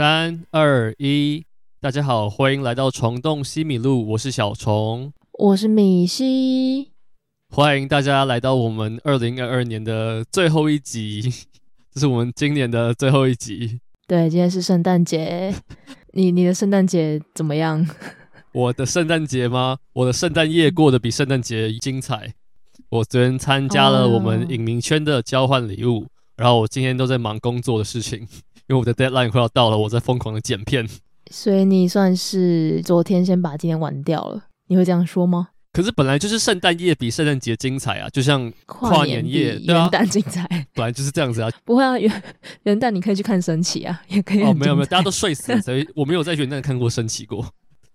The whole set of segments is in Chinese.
三二一，大家好，欢迎来到虫洞西米露，我是小虫，我是米西，欢迎大家来到我们二零二二年的最后一集，这是我们今年的最后一集。对，今天是圣诞节，你你的圣诞节怎么样？我的圣诞节吗？我的圣诞夜过得比圣诞节精彩。我昨天参加了我们影迷圈的交换礼物，oh. 然后我今天都在忙工作的事情。因为我的 deadline 快要到了，我在疯狂的剪片，所以你算是昨天先把今天玩掉了，你会这样说吗？可是本来就是圣诞夜比圣诞节精彩啊，就像跨年夜、年元旦精彩，啊，本来就是这样子啊。不会啊，元元旦你可以去看升旗啊，也可以。哦，没有没有，大家都睡死了，所以我没有在元旦看过升旗过，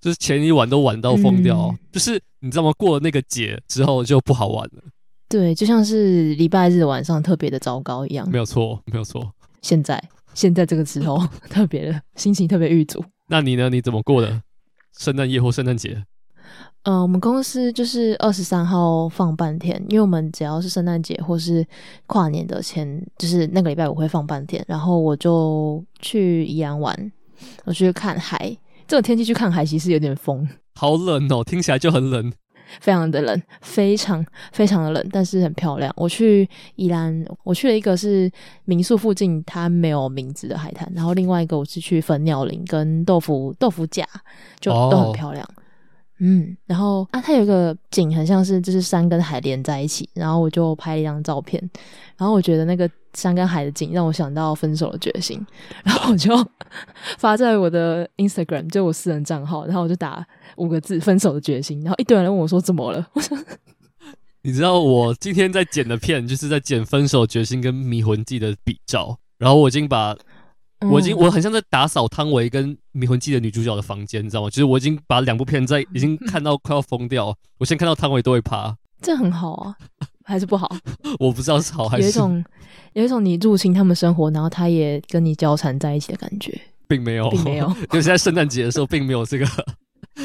就是前一晚都玩到疯掉，嗯，就是你知道吗？过了那个节之后就不好玩了。对，就像是礼拜日晚上特别的糟糕一样。没有错，没有错。现在。现在这个时候 特别的心情特别郁卒。那你呢？你怎么过的圣诞夜或圣诞节？嗯、呃，我们公司就是二十三号放半天，因为我们只要是圣诞节或是跨年的前，就是那个礼拜我会放半天，然后我就去宜兰玩，我去看海。这种天气去看海其实有点疯，好冷哦，听起来就很冷。非常的冷，非常非常的冷，但是很漂亮。我去宜兰，我去了一个是民宿附近，它没有名字的海滩，然后另外一个我是去粉鸟林跟豆腐豆腐甲，就都很漂亮。Oh. 嗯，然后啊，它有一个景很像是就是山跟海连在一起，然后我就拍了一张照片，然后我觉得那个山跟海的景让我想到分手的决心，然后我就发在我的 Instagram，就我私人账号，然后我就打五个字“分手的决心”，然后一堆人问我说怎么了？我说，你知道我今天在剪的片就是在剪《分手决心》跟《迷魂记》的比照，然后我已经把。我已经我很像在打扫汤唯跟迷魂记的女主角的房间，你知道吗？就是我已经把两部片在已经看到 快要疯掉。我先看到汤唯都会怕，这很好啊，还是不好？我不知道是好还是。有一种有一种你入侵他们生活，然后他也跟你交缠在一起的感觉，并没有，并没有。因 为在圣诞节的时候，并没有这个，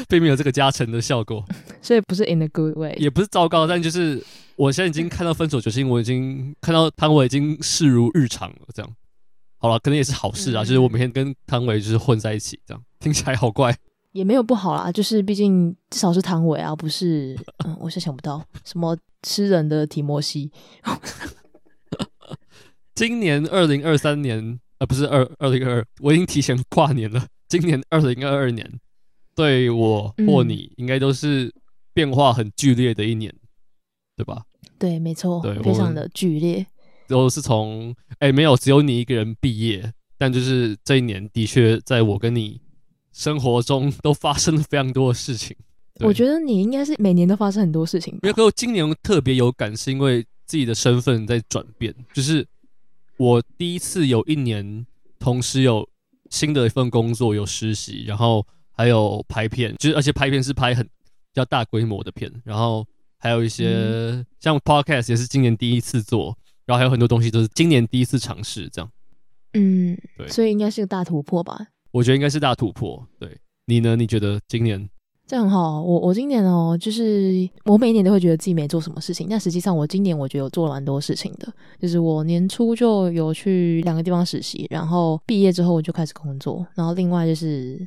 并没有这个加成的效果，所以不是 in a good way，也不是糟糕，但就是我现在已经看到分手决心，我已经看到汤唯已经视如日常了，这样。好了，可能也是好事啊，嗯、就是我每天跟汤唯就是混在一起，这样听起来好怪，也没有不好啦，就是毕竟至少是汤唯啊，不是，嗯，我是想不到什么吃人的提摩西。今年二零二三年，呃，不是二二零二二，我已经提前跨年了。今年二零二二年，对我或你应该都是变化很剧烈的一年，嗯、对吧？对，没错，非常的剧烈。都是从哎，没有，只有你一个人毕业，但就是这一年的确在我跟你生活中都发生了非常多的事情。我觉得你应该是每年都发生很多事情吧。因为可我今年特别有感，是因为自己的身份在转变，就是我第一次有一年同时有新的一份工作，有实习，然后还有拍片，就是而且拍片是拍很比较大规模的片，然后还有一些、嗯、像 podcast 也是今年第一次做。然后还有很多东西都是今年第一次尝试，这样，嗯，对，所以应该是个大突破吧？我觉得应该是大突破。对，你呢？你觉得今年这样很好？我我今年哦，就是我每一年都会觉得自己没做什么事情，但实际上我今年我觉得我做了蛮多事情的。就是我年初就有去两个地方实习，然后毕业之后我就开始工作，然后另外就是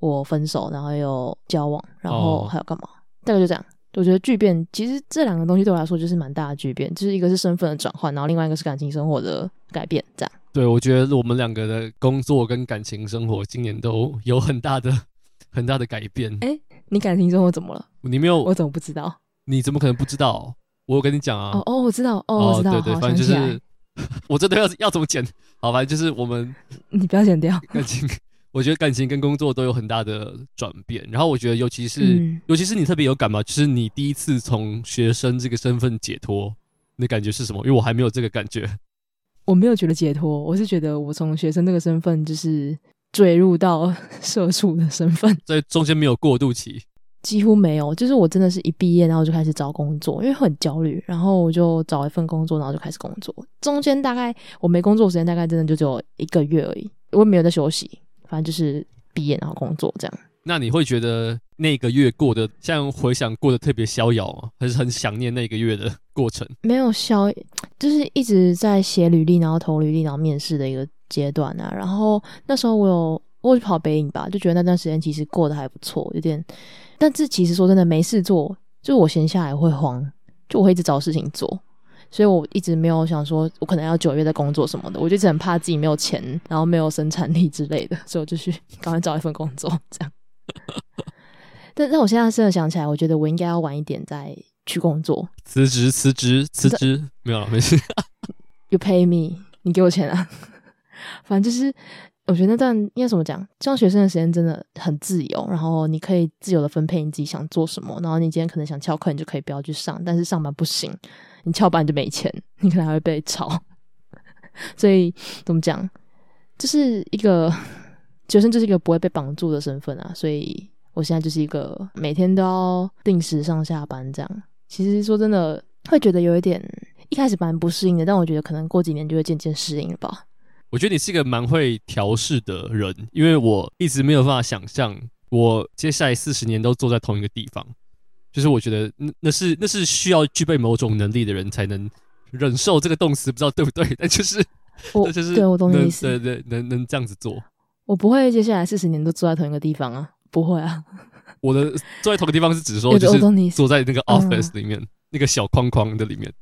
我分手，然后又交往，然后还有干嘛？哦、大概就这样。我觉得巨变，其实这两个东西对我来说就是蛮大的巨变，就是一个是身份的转换，然后另外一个是感情生活的改变，这样。对，我觉得我们两个的工作跟感情生活今年都有很大的、很大的改变。哎、欸，你感情生活怎么了？你没有？我怎么不知道？你怎么可能不知道？我有跟你讲啊。哦哦，我知道。哦，我知道。对对，反正就是，我真的要要怎么剪？好，反正就是我们，你不要剪掉感情。我觉得感情跟工作都有很大的转变，然后我觉得尤其是、嗯、尤其是你特别有感嘛，就是你第一次从学生这个身份解脱，你的感觉是什么？因为我还没有这个感觉，我没有觉得解脱，我是觉得我从学生这个身份就是坠入到社畜的身份，在中间没有过渡期，几乎没有，就是我真的是一毕业然后就开始找工作，因为很焦虑，然后我就找一份工作，然后就开始工作，中间大概我没工作时间大概真的就只有一个月而已，我也没有在休息。反正就是毕业然后工作这样。那你会觉得那个月过得像回想过得特别逍遥吗？还是很想念那个月的过程？没有逍，就是一直在写履历，然后投履历，然后面试的一个阶段啊。然后那时候我有我去跑北影吧，就觉得那段时间其实过得还不错，有点。但是其实说真的，没事做，就我闲下来会慌，就我会一直找事情做，所以我一直没有想说，我可能要九月的工作什么的，我就一直很怕自己没有钱，然后没有生产力之类的，所以我就去 赶快找一份工作，这样。但但我现在真的想起来，我觉得我应该要晚一点再去工作，辞职，辞职，辞职，没有了，没事。You pay me，你给我钱啊，反正就是。我觉得那段应该怎么讲？这样学生的时间真的很自由，然后你可以自由的分配你自己想做什么。然后你今天可能想翘课，你就可以不要去上，但是上班不行，翘班就没钱，你可能还会被炒。所以怎么讲？就是一个学生，就是一个不会被绑住的身份啊。所以我现在就是一个每天都要定时上下班这样。其实说真的，会觉得有一点一开始蛮不适应的，但我觉得可能过几年就会渐渐适应了吧。我觉得你是一个蛮会调试的人，因为我一直没有办法想象我接下来四十年都坐在同一个地方，就是我觉得那那是那是需要具备某种能力的人才能忍受这个动词，不知道对不对？但就是我就是对我懂你意思，对对，能能这样子做。我不会接下来四十年都坐在同一个地方啊，不会啊。我的坐在同一个地方是指说，就是坐在那个 office 里面，那个小框框的里面。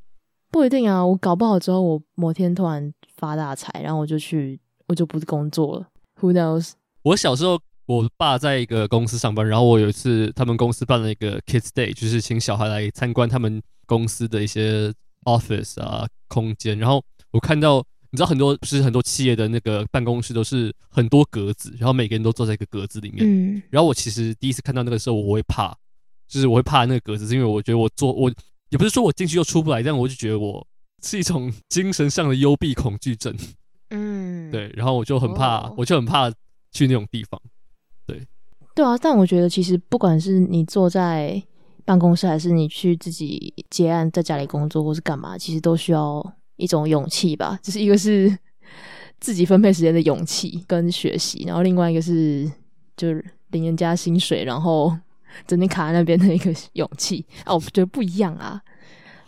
不一定啊，我搞不好之后，我某天突然发大财，然后我就去，我就不工作了。Who knows？我小时候，我爸在一个公司上班，然后我有一次，他们公司办了一个 Kids Day，就是请小孩来参观他们公司的一些 office 啊空间。然后我看到，你知道很多不是很多企业的那个办公室都是很多格子，然后每个人都坐在一个格子里面。嗯。然后我其实第一次看到那个时候，我会怕，就是我会怕那个格子，是因为我觉得我坐我。也不是说我进去又出不来，这样我就觉得我是一种精神上的幽闭恐惧症。嗯，对，然后我就很怕，哦、我就很怕去那种地方。对，对啊，但我觉得其实不管是你坐在办公室，还是你去自己接案在家里工作，或是干嘛，其实都需要一种勇气吧。就是一个是 自己分配时间的勇气跟学习，然后另外一个是就是领人家薪水，然后。整天卡在那边的一个勇气啊，我觉得不一样啊，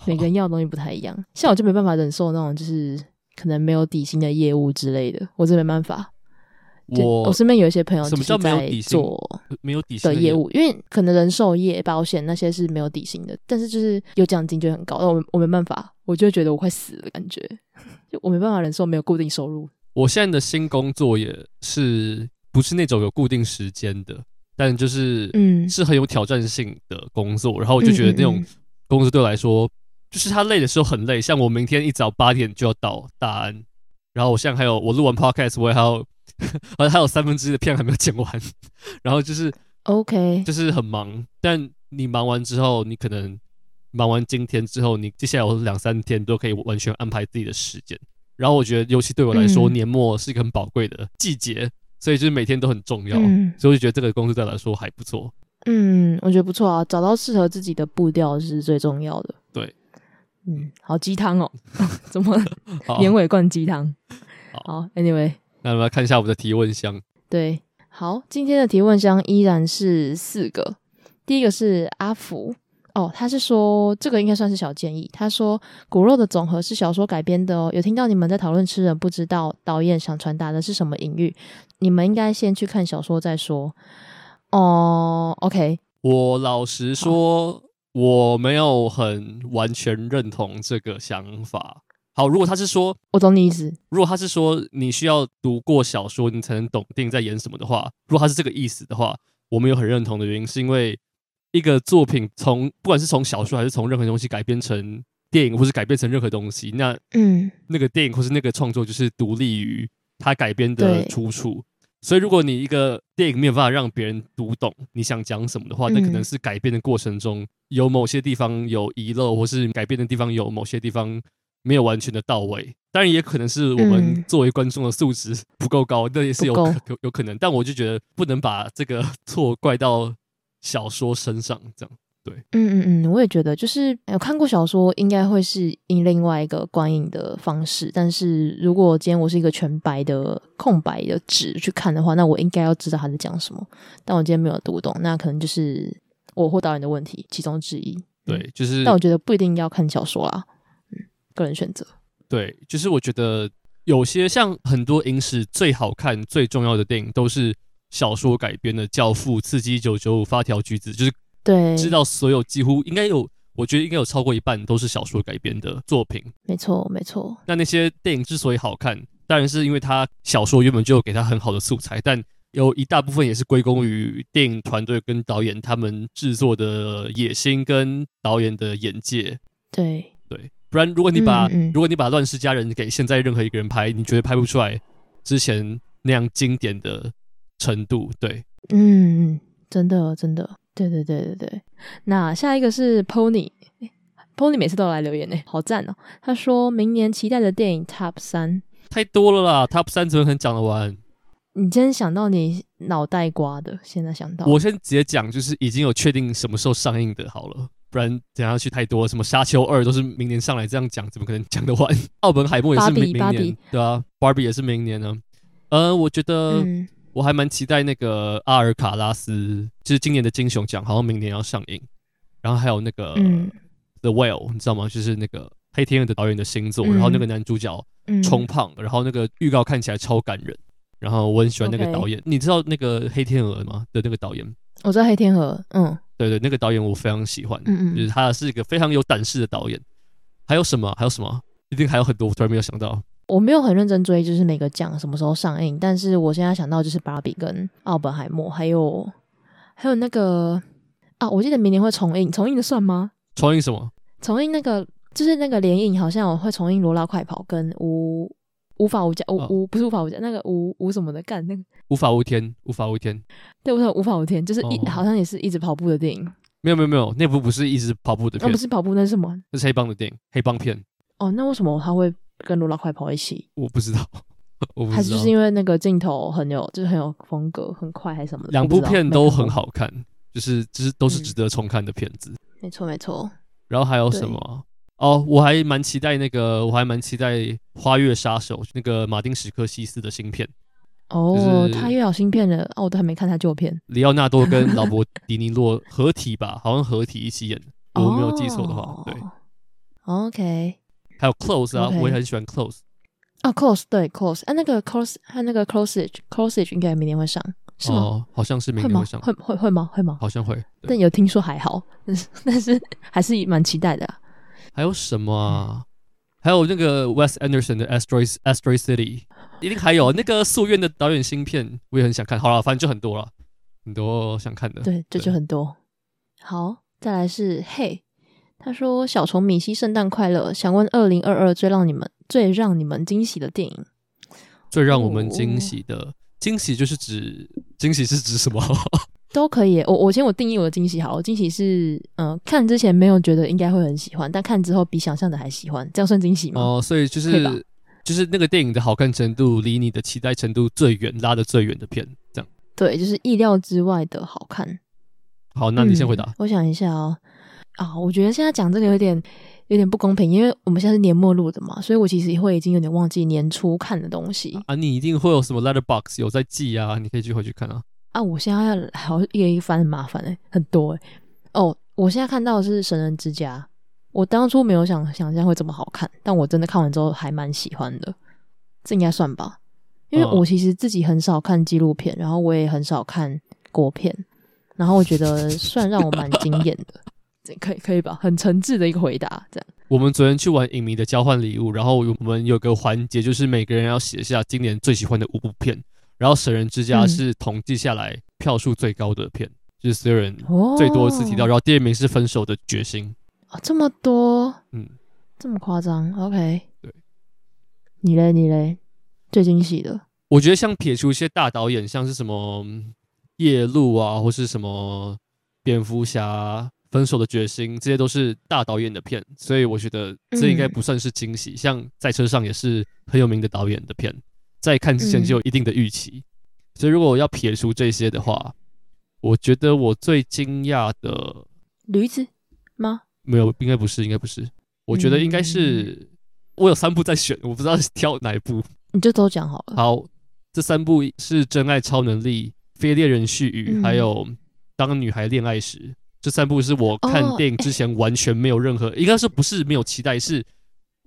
每个人要的东西不太一样。像我就没办法忍受那种就是可能没有底薪的业务之类的，我真没办法。我我身边有一些朋友什么叫没有底薪做没有底薪的业务，因为可能人寿业、保险那些是没有底薪的，但是就是有奖金就很高。那我我没办法，我就觉得我快死了，感觉就我没办法忍受没有固定收入。我现在的新工作也是不是那种有固定时间的。但就是，嗯，是很有挑战性的工作，嗯、然后我就觉得那种工作对我来说，嗯嗯、就是他累的时候很累。像我明天一早八点就要到大安，然后我现在还有我录完 podcast，我也还有，好像还有三分之一的片还没有剪完，然后就是 OK，就是很忙。但你忙完之后，你可能忙完今天之后，你接下来有两三天都可以完全安排自己的时间。然后我觉得，尤其对我来说，嗯、年末是一个很宝贵的季节。所以就是每天都很重要，嗯、所以我就觉得这个公司对我来说还不错。嗯，我觉得不错啊，找到适合自己的步调是最重要的。对，嗯，好鸡汤哦，怎么年尾灌鸡汤？好，好，Anyway，那我们来看一下我们的提问箱。对，好，今天的提问箱依然是四个，第一个是阿福。哦，他是说这个应该算是小建议。他说骨肉的总和是小说改编的哦，有听到你们在讨论吃人，不知道导演想传达的是什么隐喻。你们应该先去看小说再说。哦，OK。我老实说，我没有很完全认同这个想法。好，如果他是说，我懂你意思。如果他是说你需要读过小说，你才能懂电影在演什么的话，如果他是这个意思的话，我没有很认同的原因是因为。一个作品从不管是从小说还是从任何东西改编成电影，或是改编成任何东西，那嗯，那个电影或是那个创作就是独立于它改编的出处。所以，如果你一个电影没有办法让别人读懂你想讲什么的话，那可能是改编的过程中有某些地方有遗漏，或是改编的地方有某些地方没有完全的到位。当然，也可能是我们作为观众的素质不够高，那也是有可有有可能。但我就觉得不能把这个错怪到。小说身上这样对，嗯嗯嗯，我也觉得，就是有看过小说，应该会是以另外一个观影的方式。但是如果今天我是一个全白的空白的纸去看的话，那我应该要知道他在讲什么。但我今天没有读懂，那可能就是我或导演的问题其中之一。对，就是。但我觉得不一定要看小说啦，嗯，个人选择。对，就是我觉得有些像很多影史最好看、最重要的电影都是小说改编的，《教父》《刺激一九九五》《发条橘子》，就是对，知道所有几乎应该有，我觉得应该有超过一半都是小说改编的作品。没错，没错。那那些电影之所以好看，当然是因为他小说原本就有给他很好的素材，但有一大部分也是归功于电影团队跟导演他们制作的野心跟导演的眼界。对对，不然如果你把嗯嗯如果你把《乱世佳人》给现在任何一个人拍，你绝对拍不出来之前那样经典的程度。对，嗯嗯，真的真的，对对对对对。那下一个是 Pony，Pony 每次都来留言呢，好赞哦。他说明年期待的电影 Top 三太多了啦，Top 三怎么可能讲得完？你今天想到你脑袋瓜的，现在想到我先直接讲，就是已经有确定什么时候上映的，好了，不然等下去太多。什么《沙丘二》都是明年上来，这样讲怎么可能讲得完？奥本海默也是明明年，对啊，Barbie 也是明年呢。呃，我觉得我还蛮期待那个阿尔卡拉斯，就是今年的金熊奖，好像明年要上映。然后还有那个 The Whale，你知道吗？就是那个黑天鹅的导演的新作，然后那个男主角冲胖，然后那个预告看起来超感人。然后我很喜欢那个导演.你知道那个《黑天鹅》吗？的那个导演，我知道《黑天鹅》，嗯，对对，那个导演我非常喜欢，嗯嗯，就是他是一个非常有胆识的导演。还有什么？还有什么？一定还有很多，我突然没有想到。我没有很认真追，就是每个奖什么时候上映，但是我现在想到就是《芭比》跟《奥本海默》，还有还有那个啊，我记得明年会重映，重映的算吗？重映什么？重映那个就是那个联映，好像我会重映《罗拉快跑》跟无。无法无天，无无不是无法无天，那个无无什么的干那个无法无天，无法无天，对，我说无法无天，就是一好像也是一直跑步的电影。没有没有没有，那部不是一直跑步的片，那不是跑步，那是什么？那是黑帮的电影，黑帮片。哦，那为什么他会跟罗拉快跑一起？我不知道，我不知道，还是就是因为那个镜头很有，就是很有风格，很快还是什么的？两部片都很好看，就是就是都是值得重看的片子。没错没错。然后还有什么？哦，我还蛮期待那个，我还蛮期待《花月杀手》那个马丁史科西斯的新片。哦，就是、他又有新片了，哦，我都还没看他旧片。里奥纳多跟老伯迪尼洛合体吧，好像合体一起演，哦、我没有记错的话，对。OK。还有 Close 啊.我也很喜欢 Close。啊，Close 对 Close，啊，那个 Close 和那个 Closage，Closage 应该明年会上，是吗？哦，好像是明年会上，会会会吗？会吗？好像会，但有听说还好，但是 但是还是蛮期待的、啊。还有什么啊？还有那个 Wes Anderson 的 Asteroid Asteroid City，一定还有那个夙愿的导演新片，我也很想看。好了，反正就很多了，很多想看的。对，这就很多。好，再来是 Hey，他说小虫米西圣诞快乐，想问二零二二最让你们最让你们惊喜的电影。最让我们惊喜的惊喜就是指惊喜是指什么？都可以，我我先我定义我的惊喜好，我惊喜是嗯、呃，看之前没有觉得应该会很喜欢，但看之后比想象的还喜欢，这样算惊喜吗？哦，所以就是吧就是那个电影的好看程度离你的期待程度最远，拉的最远的片，这样。对，就是意料之外的好看。好，那你先回答。嗯、我想一下哦，啊，我觉得现在讲这个有点有点不公平，因为我们现在是年末录的嘛，所以我其实会已经有点忘记年初看的东西啊。你一定会有什么 Letterbox 有在记啊，你可以去回去看啊。啊！我现在要好一个一个翻，很麻烦哎，很多哎。哦，我现在看到的是《神人之家》，我当初没有想想象会这么好看，但我真的看完之后还蛮喜欢的，这应该算吧？因为我其实自己很少看纪录片，然后我也很少看国片，然后我觉得算让我蛮惊艳的，这可以可以吧？很诚挚的一个回答，这样。我们昨天去玩影迷的交换礼物，然后我们有个环节，就是每个人要写下今年最喜欢的五部片。然后《神人之家》是统计下来票数最高的片，嗯、就是所有人最多次提到。哦、然后第二名是《分手的决心》啊，这么多，嗯，这么夸张。OK，对，你嘞，你嘞，最惊喜的，我觉得像撇除一些大导演，像是什么夜路啊，或是什么蝙蝠侠、分手的决心，这些都是大导演的片，所以我觉得这应该不算是惊喜。嗯、像在车上也是很有名的导演的片。在看之前就有一定的预期，嗯、所以如果我要撇除这些的话，我觉得我最惊讶的驴子吗？没有，应该不是，应该不是。我觉得应该是、嗯、我有三部在选，我不知道挑哪一部。你就都讲好了。好，这三部是《真爱超能力》、《非猎人絮语》还有《当女孩恋爱时》。这三部是我看电影之前完全没有任何，哦、应该说不是没有期待，是。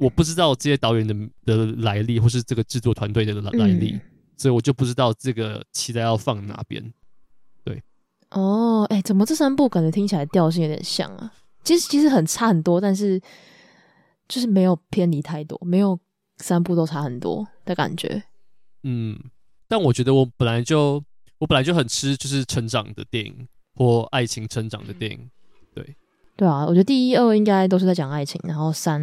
我不知道这些导演的的来历，或是这个制作团队的来来历，嗯、所以我就不知道这个期待要放哪边。对，哦，哎、欸，怎么这三部感觉听起来调性有点像啊？其实其实很差很多，但是就是没有偏离太多，没有三部都差很多的感觉。嗯，但我觉得我本来就我本来就很吃就是成长的电影或爱情成长的电影。对，啊，我觉得第一二应该都是在讲爱情，然后三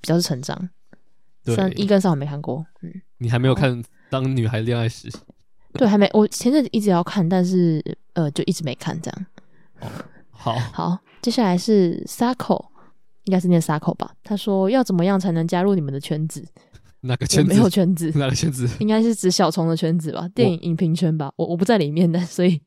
比较是成长。对三一跟三我没看过，嗯，你还没有看《当女孩恋爱时》？对，还没。我前阵子一直要看，但是呃，就一直没看这样。哦，好好，接下来是 Sako，应该是念 Sako 吧？他说要怎么样才能加入你们的圈子？哪个圈子？没有圈子？哪个圈子？应该是指小虫的圈子吧？电影影评圈吧？我我不在里面的，所以。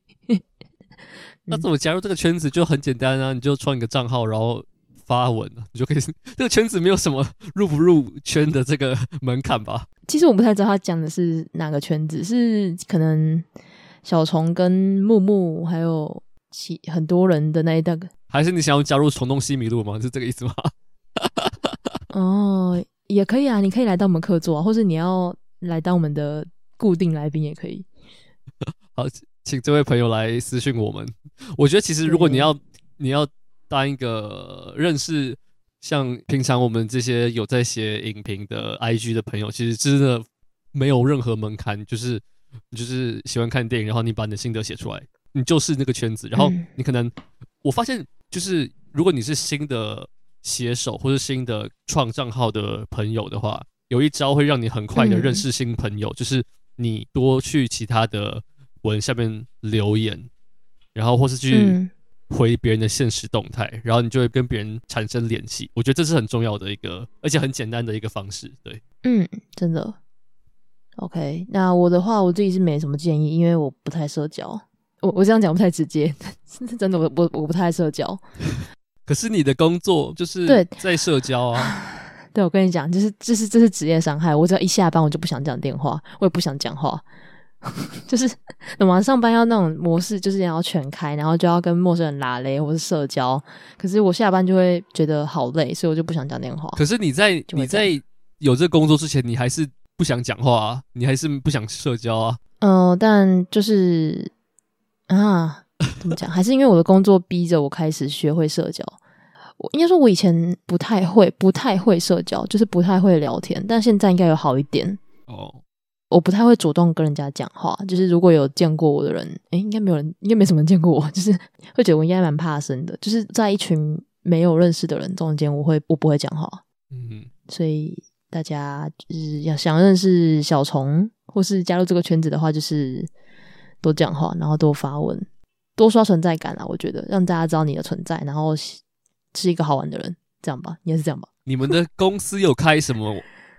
那怎么加入这个圈子就很简单啊？你就创一个账号，然后发文，你就可以。这个圈子没有什么入不入圈的这个门槛吧？其实我不太知道他讲的是哪个圈子，是可能小虫跟木木还有其很多人的那一个，还是你想要加入虫洞西米露吗？是这个意思吗？哦，也可以啊，你可以来到我们客座啊，或者你要来当我们的固定来宾也可以。好。请这位朋友来私讯我们。我觉得其实如果你要你要当一个认识像平常我们这些有在写影评的 IG 的朋友，其实真的没有任何门槛，就是就是喜欢看电影，然后你把你的心得写出来，你就是那个圈子。然后你可能我发现，就是如果你是新的写手或者新的创账号的朋友的话，有一招会让你很快的认识新朋友，就是你多去其他的。文下面留言，然后或是去回别人的现实动态，嗯、然后你就会跟别人产生联系。我觉得这是很重要的一个，而且很简单的一个方式。对，嗯，真的。OK，那我的话，我自己是没什么建议，因为我不太社交。我我这样讲不太直接，是 真的，我我我不太社交。可是你的工作就是对在社交啊。对，对，我跟你讲，就是这是这是职业伤害。我只要一下班，我就不想讲电话，我也不想讲话。就是晚上上班要那种模式，就是要全开，然后就要跟陌生人拉雷或是社交。可是我下班就会觉得好累，所以我就不想讲电话。可是你在你在有这个工作之前，你还是不想讲话啊？你还是不想社交啊？嗯、呃，但就是啊，怎么讲？还是因为我的工作逼着我开始学会社交。我应该说，我以前不太会，不太会社交，就是不太会聊天。但现在应该有好一点哦。我不太会主动跟人家讲话，就是如果有见过我的人，诶，应该没有人，应该没什么人见过我，就是会觉得我应该蛮怕生的，就是在一群没有认识的人中间，我会我不会讲话，嗯，所以大家就是要想认识小虫或是加入这个圈子的话，就是多讲话，然后多发文，多刷存在感啊，我觉得让大家知道你的存在，然后是一个好玩的人，这样吧，应该是这样吧？你们的公司有开什么？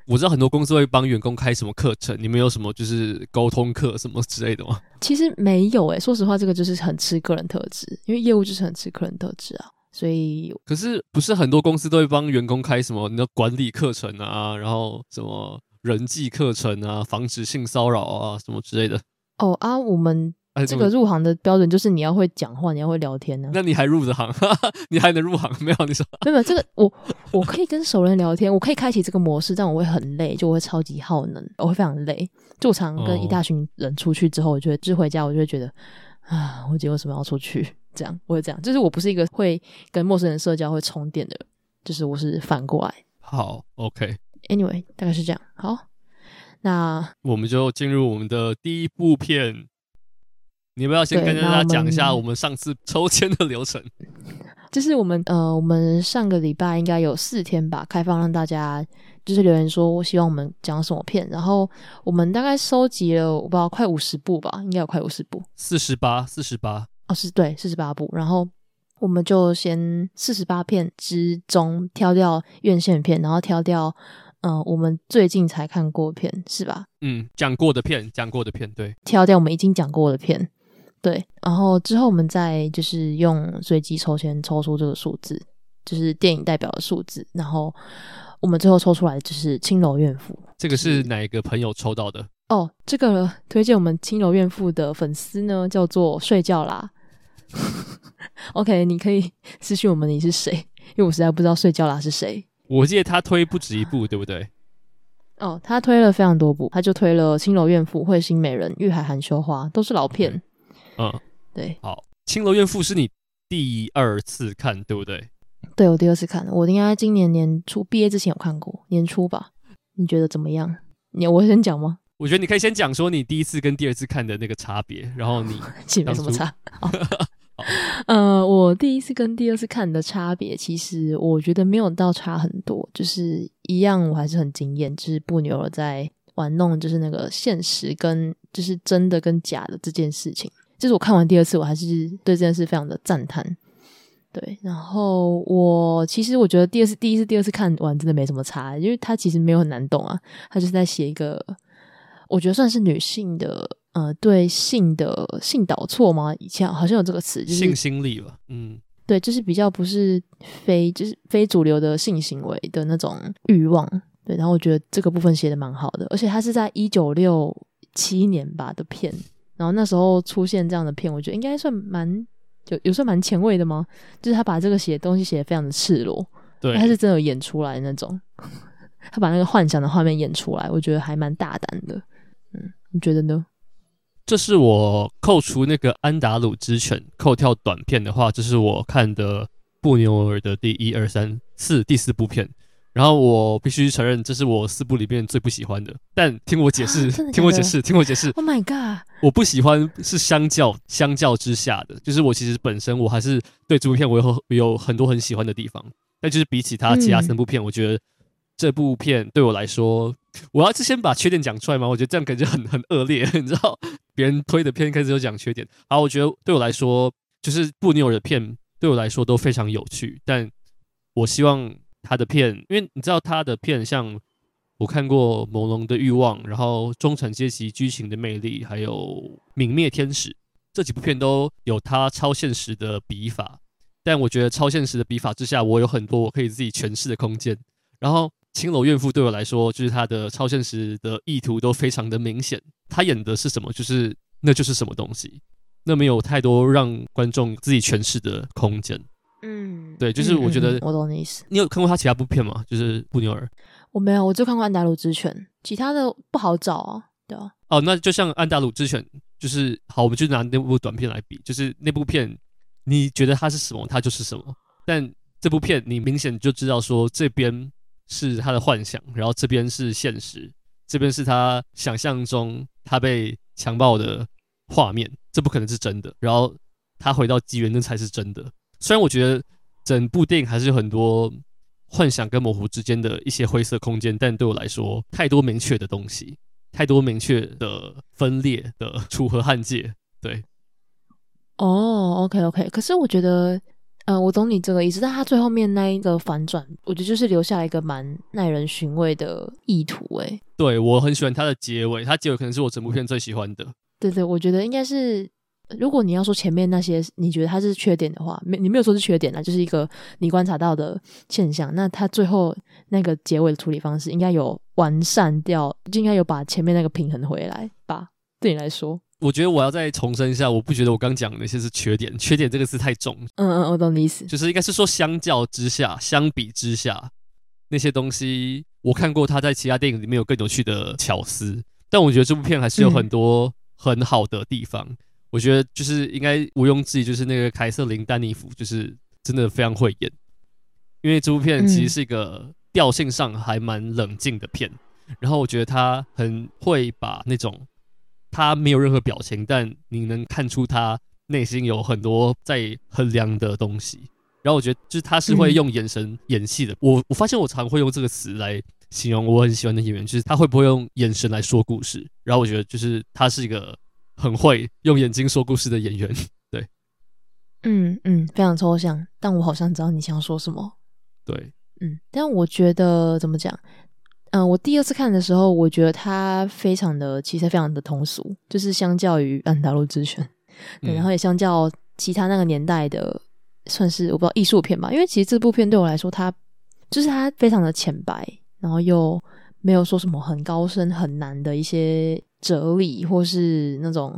我知道很多公司会帮员工开什么课程，你们有什么就是沟通课什么之类的吗？其实没有诶、欸，说实话，这个就是很吃个人特质，因为业务就是很吃个人特质啊，所以。可是不是很多公司都会帮员工开什么你的管理课程啊，然后什么人际课程啊，防止性骚扰啊什么之类的。哦啊，我们。这个入行的标准就是你要会讲话，你要会聊天呢、啊。那你还入的行？你还能入行？没有？你说没有？这个我我可以跟熟人聊天，我可以开启这个模式，但我会很累，就我会超级耗能，我会非常累。就我常跟一大群人出去之后，我觉得就回家，我就会觉得啊，我今天为什么要出去？这样我会这样，就是我不是一个会跟陌生人社交会充电的人，就是我是反过来。好，OK。Anyway，大概是这样。好，那我们就进入我们的第一部片。你们要先跟大家讲一下我们上次抽签的流程。就是我们呃，我们上个礼拜应该有四天吧，开放让大家就是留言说，我希望我们讲什么片。然后我们大概收集了我不知道快五十部吧，应该有快五十部，四十八，四十八哦，是对，四十八部。然后我们就先四十八片之中挑掉院线片，然后挑掉嗯、呃，我们最近才看过片，是吧？嗯，讲过的片，讲过的片，对，挑掉我们已经讲过的片。对，然后之后我们再就是用随机抽签抽出这个数字，就是电影代表的数字，然后我们最后抽出来就是《青楼怨妇》。这个是哪一个朋友抽到的？哦，这个推荐我们《青楼怨妇》的粉丝呢，叫做睡觉啦。OK，你可以私讯我们你是谁，因为我实在不知道睡觉啦是谁。我记得他推不止一部，对不对？哦，他推了非常多部，他就推了《青楼怨妇》《彗星美人》《玉海含羞花》，都是老片。嗯，对。好，《青楼怨妇》是你第二次看，对不对？对，我第二次看，我应该今年年初毕业之前有看过，年初吧？你觉得怎么样？你我先讲吗？我觉得你可以先讲说你第一次跟第二次看的那个差别，然后你 其实没什么差。呃，我第一次跟第二次看的差别，其实我觉得没有到差很多，就是一样，我还是很惊艳，就是布牛尔在玩弄，就是那个现实跟就是真的跟假的这件事情。就是我看完第二次，我还是对这件事非常的赞叹。对，然后我其实我觉得第二次、第一次、第二次看完真的没什么差，因为它其实没有很难懂啊，它就是在写一个，我觉得算是女性的。呃，对性的性导错吗？以前好像有这个词，就是性心理吧。嗯，对，就是比较不是非就是非主流的性行为的那种欲望。对，然后我觉得这个部分写的蛮好的，而且它是在一九六七年吧的片，然后那时候出现这样的片，我觉得应该算蛮有有算蛮前卫的吗？就是他把这个写东西写的非常的赤裸，对，他是真的演出来那种，他把那个幻想的画面演出来，我觉得还蛮大胆的。嗯，你觉得呢？这是我扣除那个《安达鲁之犬》扣掉短片的话，这是我看的布纽尔的第一二三四第四部片。然后我必须承认，这是我四部里面最不喜欢的。但听我解释，啊、听我解释，听我解释。Oh my god！我不喜欢是相较相较之下的，就是我其实本身我还是对这部片我有有很多很喜欢的地方。但就是比起他其他三部片，嗯、我觉得这部片对我来说，我要是先把缺点讲出来嘛，我觉得这样感觉很很恶劣，你知道？别人推的片开始就讲缺点，好，我觉得对我来说，就是布纽尔的片对我来说都非常有趣。但我希望他的片，因为你知道他的片，像我看过《朦胧的欲望》，然后《中产阶级剧情的魅力》，还有《泯灭天使》这几部片都有他超现实的笔法。但我觉得超现实的笔法之下，我有很多我可以自己诠释的空间。然后。青楼怨妇对我来说，就是他的超现实的意图都非常的明显。他演的是什么，就是那就是什么东西，那没有太多让观众自己诠释的空间。嗯，对，就是我觉得、嗯嗯、我懂你意思。你有看过他其他部片吗？就是布纽尔，我没有，我就看过《安达鲁之犬》，其他的不好找啊。对啊。哦，那就像《安达鲁之犬》，就是好，我们就拿那部短片来比，就是那部片，你觉得它是什么，它就是什么。但这部片，你明显就知道说这边。是他的幻想，然后这边是现实，这边是他想象中他被强暴的画面，这不可能是真的。然后他回到机缘，那才是真的。虽然我觉得整部电影还是有很多幻想跟模糊之间的一些灰色空间，但对我来说，太多明确的东西，太多明确的分裂的楚河汉界。对，哦，OK，OK，可是我觉得。嗯、呃，我懂你这个意思，但他最后面那一个反转，我觉得就是留下一个蛮耐人寻味的意图。哎，对，我很喜欢他的结尾，他结尾可能是我整部片最喜欢的。对对，我觉得应该是，如果你要说前面那些你觉得它是缺点的话，没你没有说是缺点啊，就是一个你观察到的现象。那它最后那个结尾的处理方式，应该有完善掉，就应该有把前面那个平衡回来吧？对你来说。我觉得我要再重申一下，我不觉得我刚讲的那些是缺点，缺点这个字太重。嗯嗯，我懂你意思，就是应该是说相较之下，相比之下，那些东西我看过他在其他电影里面有更有趣的巧思，但我觉得这部片还是有很多很好的地方。嗯、我觉得就是应该毋庸置疑，就是那个凯瑟琳丹尼弗，就是真的非常会演。因为这部片其实是一个调性上还蛮冷静的片，嗯、然后我觉得他很会把那种。他没有任何表情，但你能看出他内心有很多在衡量的东西。然后我觉得，就是他是会用眼神演戏的。嗯、我我发现我常会用这个词来形容我很喜欢的演员，就是他会不会用眼神来说故事。然后我觉得，就是他是一个很会用眼睛说故事的演员。对，嗯嗯，非常抽象，但我好像知道你想说什么。对，嗯，但我觉得怎么讲？嗯，我第二次看的时候，我觉得它非常的，其实非常的通俗，就是相较于《安达路之犬》，对，然后也相较其他那个年代的，算是我不知道艺术片吧。因为其实这部片对我来说，它就是它非常的浅白，然后又没有说什么很高深、很难的一些哲理，或是那种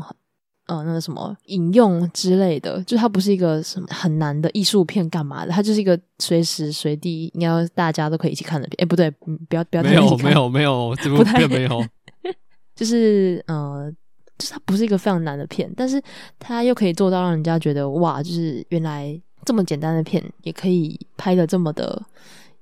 呃那个什么引用之类的，就它不是一个什么很难的艺术片干嘛的，它就是一个随时随地应该大家都可以一起看的片。哎，不对，嗯，不要不要。没有没有没有，这部 片没有。就是呃，就是它不是一个非常难的片，但是它又可以做到让人家觉得哇，就是原来这么简单的片也可以拍的这么的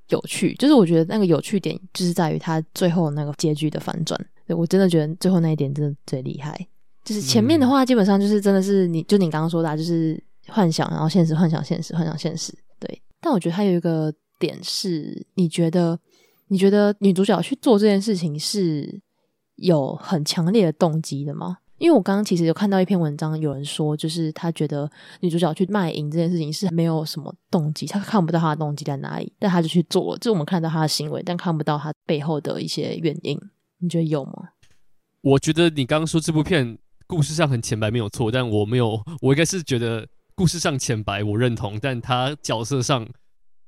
有趣。就是我觉得那个有趣点就是在于它最后那个结局的反转。对，我真的觉得最后那一点真的最厉害。就是前面的话基本上就是真的是你就你刚刚说的啊，就是幻想，然后现实，幻想现实，幻想现实。对，但我觉得它有一个点是，你觉得你觉得女主角去做这件事情是。有很强烈的动机的吗？因为我刚刚其实有看到一篇文章，有人说，就是他觉得女主角去卖淫这件事情是没有什么动机，他看不到他的动机在哪里，但他就去做了。就我们看到他的行为，但看不到他背后的一些原因。你觉得有吗？我觉得你刚刚说这部片故事上很浅白没有错，但我没有，我应该是觉得故事上浅白我认同，但他角色上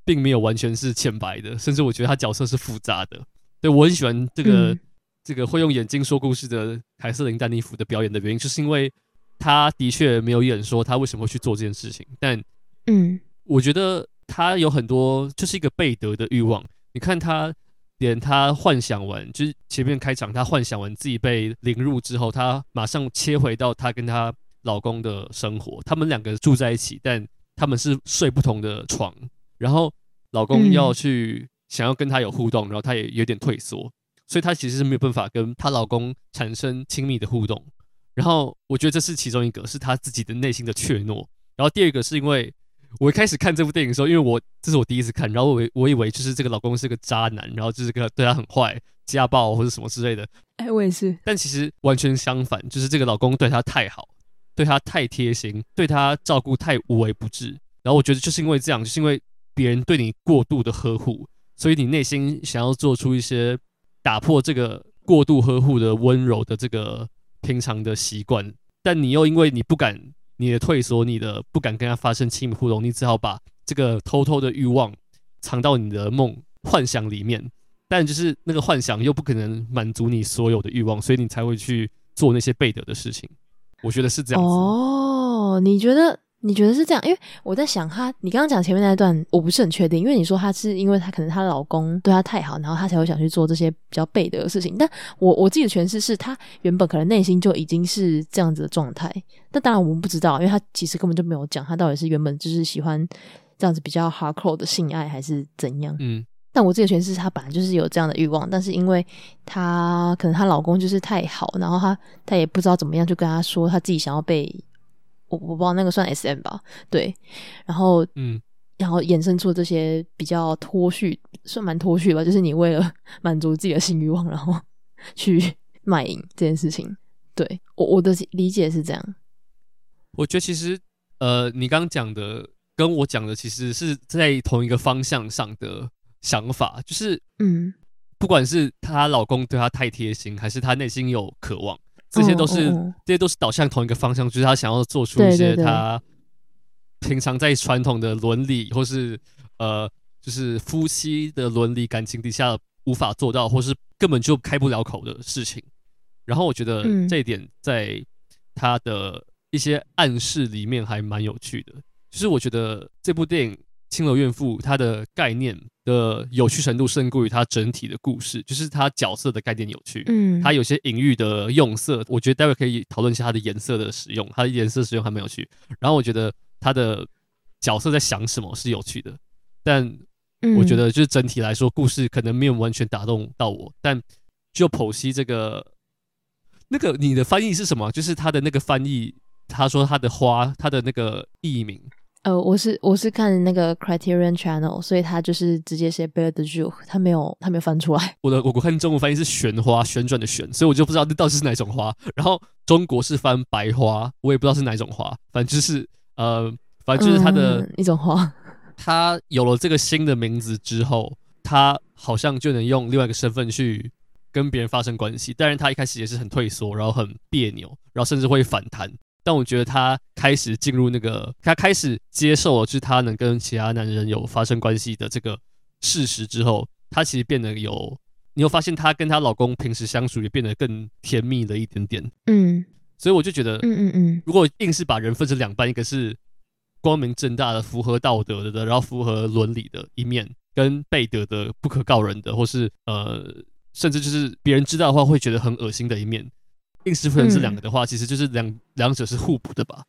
并没有完全是浅白的，甚至我觉得他角色是复杂的。对，我很喜欢这个。嗯这个会用眼睛说故事的凯瑟琳·丹妮弗的表演的原因，就是因为他的确没有演说他为什么会去做这件事情。但，嗯，我觉得他有很多就是一个背德的欲望。你看他连他幻想完，就是前面开场他幻想完自己被凌辱之后，他马上切回到他跟他老公的生活。他们两个住在一起，但他们是睡不同的床。然后老公要去想要跟他有互动，然后他也有点退缩。所以她其实是没有办法跟她老公产生亲密的互动，然后我觉得这是其中一个，是她自己的内心的怯懦。然后第二个是因为我一开始看这部电影的时候，因为我这是我第一次看，然后我我以为就是这个老公是个渣男，然后就是个对他很坏、家暴或者什么之类的。哎，我也是。但其实完全相反，就是这个老公对她太好，对她太贴心，对她照顾太无微不至。然后我觉得就是因为这样，就是因为别人对你过度的呵护，所以你内心想要做出一些。打破这个过度呵护的温柔的这个平常的习惯，但你又因为你不敢，你的退缩，你的不敢跟他发生亲密互动，你只好把这个偷偷的欲望藏到你的梦幻想里面，但就是那个幻想又不可能满足你所有的欲望，所以你才会去做那些背德的事情。我觉得是这样子。哦，你觉得？你觉得是这样？因为我在想他，你刚刚讲前面那一段，我不是很确定。因为你说她是因为她可能她老公对她太好，然后她才会想去做这些比较背德的事情。但我我自己的诠释是，她原本可能内心就已经是这样子的状态。但当然我们不知道，因为她其实根本就没有讲她到底是原本就是喜欢这样子比较 hardcore 的性爱，还是怎样。嗯。但我自己的诠释是他本来就是有这样的欲望，但是因为她可能她老公就是太好，然后她她也不知道怎么样就跟她说她自己想要被。我我不知道那个算 SM 吧，对，然后嗯，然后衍生出这些比较脱序，算蛮脱序吧，就是你为了 满足自己的性欲望，然后 去 卖淫这件事情。对，我我的理解是这样。我觉得其实呃，你刚刚讲的跟我讲的其实是在同一个方向上的想法，就是嗯，不管是她老公对她太贴心，还是她内心有渴望。这些都是，这些都是导向同一个方向，就是他想要做出一些他平常在传统的伦理，或是呃，就是夫妻的伦理感情底下无法做到，或是根本就开不了口的事情。然后我觉得这一点在他的一些暗示里面还蛮有趣的。就是我觉得这部电影《青楼怨妇》它的概念的有趣程度胜过于它整体的故事，就是它角色的概念有趣，嗯，它有些隐喻的用色，我觉得待会可以讨论一下它的颜色的使用，它的颜色使用还蛮有趣。然后我觉得它的角色在想什么是有趣的，但我觉得就是整体来说，故事可能没有完全打动到我。但就剖析这个，那个你的翻译是什么？就是他的那个翻译，他说他的花，他的那个译名。呃，我是我是看那个 Criterion Channel，所以他就是直接写 Belle de Jour，他没有他没有翻出来。我的我看中文翻译是旋花，旋转的旋，所以我就不知道那到底是哪种花。然后中国是翻白花，我也不知道是哪种花，反正就是呃，反正就是它的、嗯、一种花。他有了这个新的名字之后，他好像就能用另外一个身份去跟别人发生关系。当然，他一开始也是很退缩，然后很别扭，然后甚至会反弹。但我觉得她开始进入那个，她开始接受了，就是她能跟其他男人有发生关系的这个事实之后，她其实变得有，你有发现她跟她老公平时相处也变得更甜蜜了一点点。嗯，所以我就觉得，嗯嗯嗯，如果硬是把人分成两半，一个是光明正大的、符合道德的，然后符合伦理的一面，跟背德的、不可告人的，或是呃，甚至就是别人知道的话会觉得很恶心的一面，硬是分成这两个的话，嗯、其实就是两两者是互补的吧，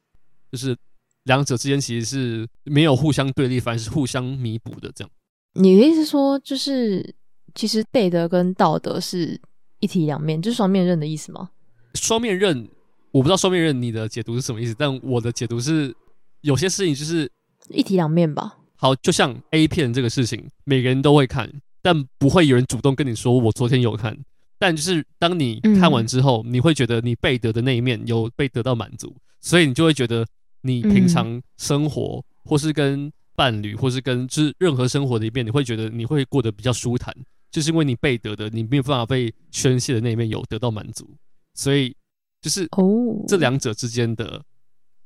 就是两者之间其实是没有互相对立，反而是互相弥补的这样。你的意思说，就是其实背德跟道德是一体两面，就是双面刃的意思吗？双面刃，我不知道双面刃你的解读是什么意思，但我的解读是，有些事情就是一体两面吧。好，就像 A 片这个事情，每个人都会看，但不会有人主动跟你说我昨天有看。但就是当你看完之后，嗯、你会觉得你被得的那一面有被得到满足，所以你就会觉得你平常生活、嗯、或是跟伴侣，或是跟就是任何生活的一面，你会觉得你会过得比较舒坦，就是因为你被得的，你没有办法被宣泄的那一面有得到满足。所以，就是哦，这两者之间的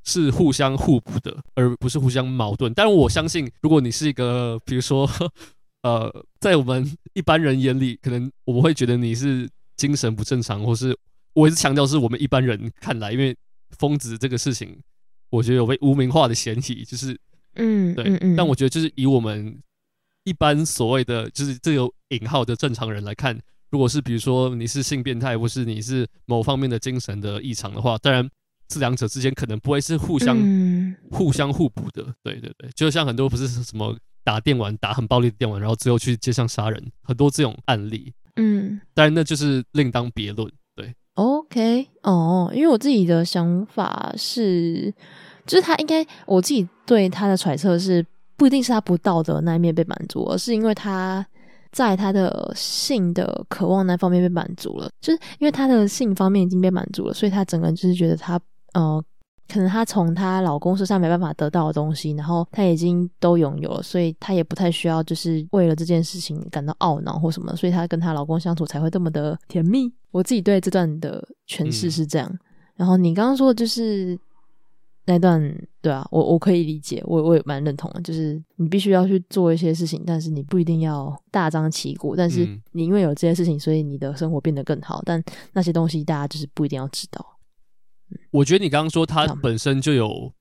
是互相互补的，而不是互相矛盾。但我相信，如果你是一个，比如说，呃，在我们一般人眼里，可能我们会觉得你是精神不正常，或是我一直强调是我们一般人看来，因为疯子这个事情，我觉得有被污名化的嫌疑，就是嗯，对，嗯嗯，但我觉得就是以我们一般所谓的就是这个引号的正常人来看。如果是比如说你是性变态，或是你是某方面的精神的异常的话，当然这两者之间可能不会是互相、嗯、互相互补的。对对对，就像很多不是什么打电玩打很暴力的电玩，然后最后去街上杀人，很多这种案例。嗯，当然那就是另当别论。对，OK，哦，因为我自己的想法是，就是他应该我自己对他的揣测是，不一定是他不道德那一面被满足，而是因为他。在他的性的渴望那方面被满足了，就是因为他的性方面已经被满足了，所以他整个人就是觉得他呃，可能她从她老公身上没办法得到的东西，然后她已经都拥有了，所以她也不太需要就是为了这件事情感到懊恼或什么，所以她跟她老公相处才会这么的甜蜜。我自己对这段的诠释是这样，嗯、然后你刚刚说的就是。那段对啊，我我可以理解，我我也蛮认同的，就是你必须要去做一些事情，但是你不一定要大张旗鼓，但是你因为有这些事情，所以你的生活变得更好。但那些东西大家就是不一定要知道。我觉得你刚刚说他本身就有，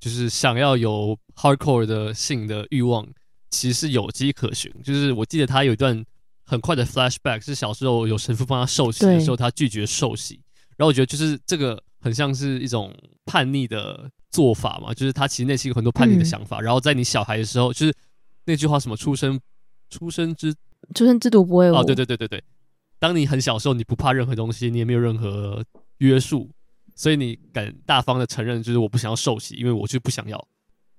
就是想要有 hardcore 的性的欲望，其实是有迹可循。就是我记得他有一段很快的 flashback，是小时候有神父帮他受洗的时候，他拒绝受洗，然后我觉得就是这个。很像是一种叛逆的做法嘛，就是他其实内心有很多叛逆的想法，嗯、然后在你小孩的时候，就是那句话什么“出生出生之出生之毒不会无”，哦，对对对对对，当你很小时候，你不怕任何东西，你也没有任何约束，所以你敢大方的承认，就是我不想要受洗，因为我就不想要。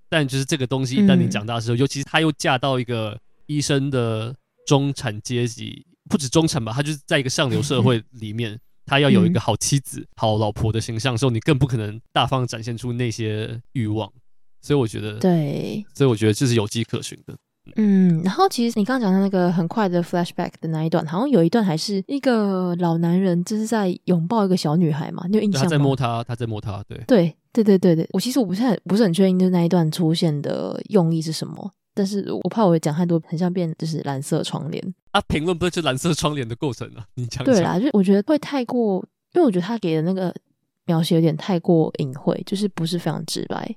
但就是这个东西，一旦你长大的时候，嗯、尤其是她又嫁到一个医生的中产阶级，不止中产吧，他就是在一个上流社会里面。嗯他要有一个好妻子、嗯、好老婆的形象的时候，你更不可能大方展现出那些欲望，所以我觉得，对，所以我觉得这是有迹可循的。嗯，然后其实你刚刚讲的那个很快的 flashback 的那一段，好像有一段还是一个老男人就是在拥抱一个小女孩嘛，你有印象吗？他在摸她，他在摸她，对，对，对，对，对，对。我其实我不是很不是很确定，就是那一段出现的用意是什么。但是我怕我会讲太多，很像变就是蓝色窗帘啊！评论不是就蓝色窗帘的构成啊？你讲对啦，就我觉得会太过，因为我觉得他给的那个描写有点太过隐晦，就是不是非常直白。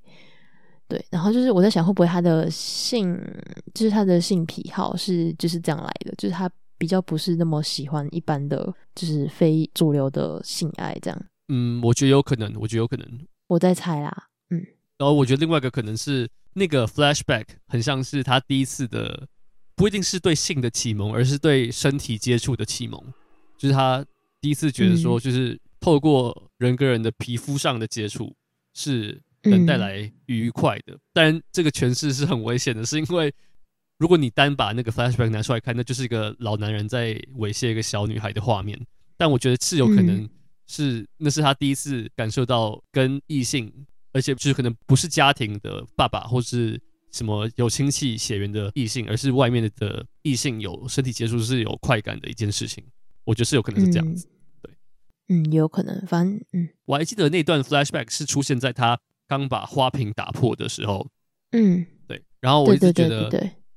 对，然后就是我在想，会不会他的性，就是他的性癖好是就是这样来的，就是他比较不是那么喜欢一般的，就是非主流的性爱这样。嗯，我觉得有可能，我觉得有可能，我在猜啦。嗯，然后我觉得另外一个可能是。那个 flashback 很像是他第一次的，不一定是对性的启蒙，而是对身体接触的启蒙。就是他第一次觉得说，就是透过人跟人的皮肤上的接触是能带来愉快的。嗯、当然，这个诠释是很危险的，是因为如果你单把那个 flashback 拿出来看，那就是一个老男人在猥亵一个小女孩的画面。但我觉得是有可能是，那是他第一次感受到跟异性。而且就是可能不是家庭的爸爸或是什么有亲戚血缘的异性，而是外面的异性有身体接触是有快感的一件事情。我觉得是有可能是这样子，嗯、对，嗯，有可能。反正，嗯，我还记得那段 flashback 是出现在他刚把花瓶打破的时候，嗯，对。然后我一直觉得，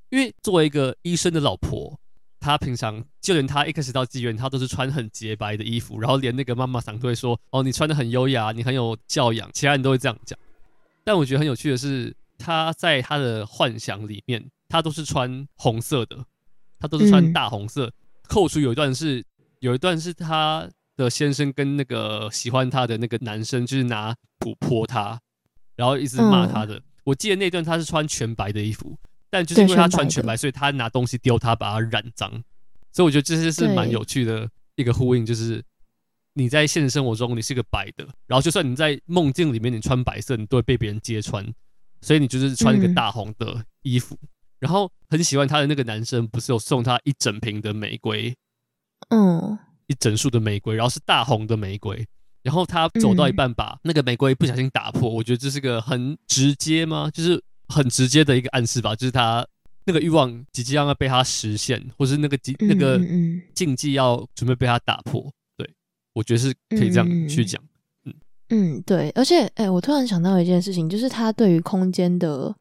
因为作为一个医生的老婆，她平常就连她一开始到妓院，她都是穿很洁白的衣服，然后连那个妈妈桑都会说：“哦，你穿的很优雅，你很有教养。”其他人都会这样讲。但我觉得很有趣的是，她在她的幻想里面，她都是穿红色的，她都是穿大红色。嗯、扣除有一段是，有一段是她的先生跟那个喜欢他的那个男生，就是拿土泼他，然后一直骂他的。嗯、我记得那段他是穿全白的衣服。但就是因为他穿全白，所以他拿东西丢他，把他染脏。所以我觉得这些是蛮有趣的一个呼应，就是你在现实生活中你是个白的，然后就算你在梦境里面你穿白色，你都会被别人揭穿。所以你就是穿一个大红的衣服，然后很喜欢他的那个男生，不是有送他一整瓶的玫瑰，嗯，一整束的玫瑰，然后是大红的玫瑰。然后他走到一半，把那个玫瑰不小心打破。我觉得这是个很直接吗？就是。很直接的一个暗示吧，就是他那个欲望即将要被他实现，或是那个禁那个禁忌要准备被他打破。对，我觉得是可以这样去讲。嗯嗯，对。而且，哎、欸，我突然想到一件事情，就是他对于空间的，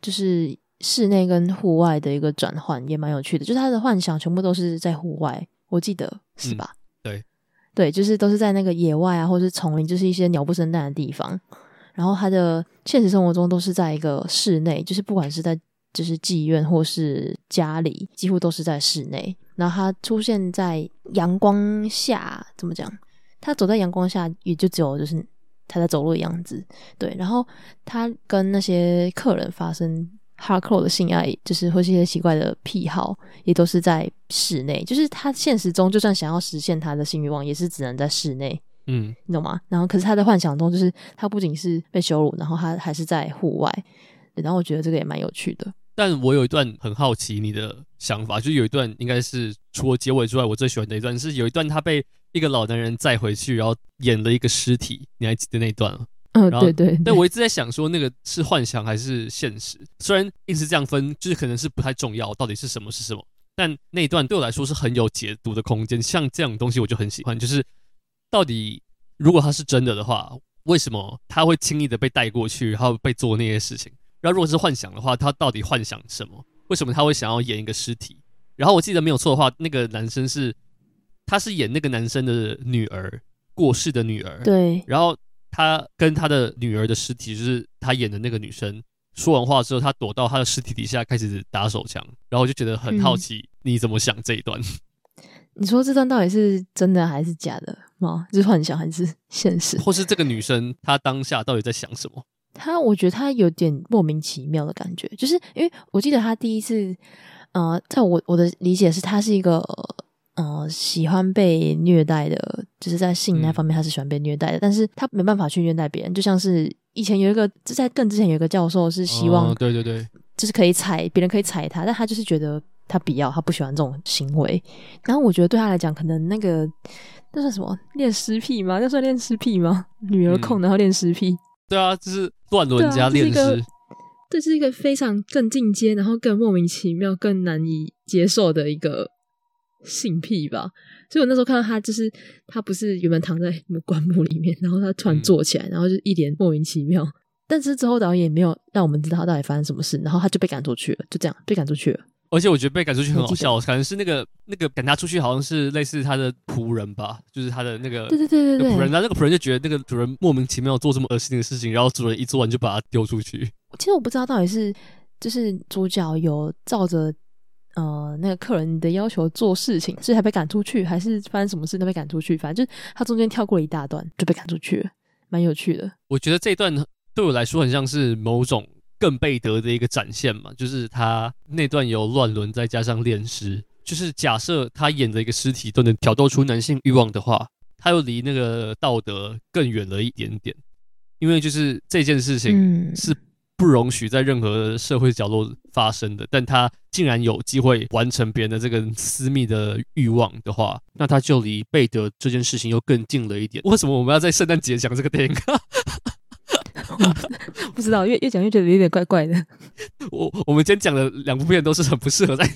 就是室内跟户外的一个转换也蛮有趣的。就是他的幻想全部都是在户外，我记得是吧？对，就是都是在那个野外啊，或是丛林，就是一些鸟不生蛋的地方。然后他的现实生活中都是在一个室内，就是不管是在就是妓院或是家里，几乎都是在室内。然后他出现在阳光下，怎么讲？他走在阳光下，也就只有就是他在走路的样子。对，然后他跟那些客人发生 hardcore 的性爱，就是或是一些奇怪的癖好，也都是在室内。就是他现实中就算想要实现他的性欲望，也是只能在室内。嗯，你懂吗？然后，可是他在幻想中，就是他不仅是被羞辱，然后他还是在户外。然后我觉得这个也蛮有趣的。但我有一段很好奇你的想法，就是有一段应该是除了结尾之外，我最喜欢的一段是有一段他被一个老男人载回去，然后演了一个尸体，你还记得那一段吗？嗯，对对，对。但我一直在想说，那个是幻想还是现实？虽然一直这样分，就是可能是不太重要，到底是什么是什么。但那一段对我来说是很有解读的空间。像这样东西，我就很喜欢，就是。到底，如果他是真的的话，为什么他会轻易的被带过去，然后被做那些事情？然后如果是幻想的话，他到底幻想什么？为什么他会想要演一个尸体？然后我记得没有错的话，那个男生是，他是演那个男生的女儿，过世的女儿。对。然后他跟他的女儿的尸体，就是他演的那个女生，说完话之后，他躲到他的尸体底下开始打手枪。然后我就觉得很好奇，你怎么想这一段？嗯 你说这段到底是真的还是假的吗？是幻想还是现实？或是这个女生她当下到底在想什么？她，我觉得她有点莫名其妙的感觉，就是因为我记得她第一次，呃，在我我的理解是，她是一个呃喜欢被虐待的，就是在性那方面他是喜欢被虐待的，嗯、但是他没办法去虐待别人，就像是以前有一个就在更之前有一个教授是希望，哦、对对对，就是可以踩别人可以踩他，但他就是觉得。他不要，他不喜欢这种行为。然后我觉得对他来讲，可能那个那算什么恋尸癖吗？那算恋尸癖吗？女儿控，然后恋尸癖。对啊，就是乱伦加恋尸。这是一个非常更进阶，然后更莫名其妙、更难以接受的一个性癖吧。所以我那时候看到他，就是他不是原本躺在棺木里面，然后他突然坐起来，然后就一脸莫名其妙。但是之后导演也没有让我们知道他到底发生什么事，然后他就被赶出去了，就这样被赶出去了。而且我觉得被赶出去很好笑，可能是那个那个赶他出去好像是类似他的仆人吧，就是他的那个对对对对仆人，然后那个仆人就觉得那个主人莫名其妙做这么恶心的事情，然后主人一做完就把他丢出去。其实我不知道到底是就是主角有照着呃那个客人的要求做事情，是还被赶出去，还是发生什么事都被赶出去？反正就是他中间跳过了一大段就被赶出去了，蛮有趣的。我觉得这一段对我来说很像是某种。更贝德的一个展现嘛，就是他那段有乱伦再加上恋尸，就是假设他演的一个尸体都能挑逗出男性欲望的话，他又离那个道德更远了一点点，因为就是这件事情是不容许在任何社会角落发生的，但他竟然有机会完成别人的这个私密的欲望的话，那他就离贝德这件事情又更近了一点。为什么我们要在圣诞节讲这个电影？不知道，越越讲越觉得有点怪怪的。我我们今天讲的两部片都是很不适合在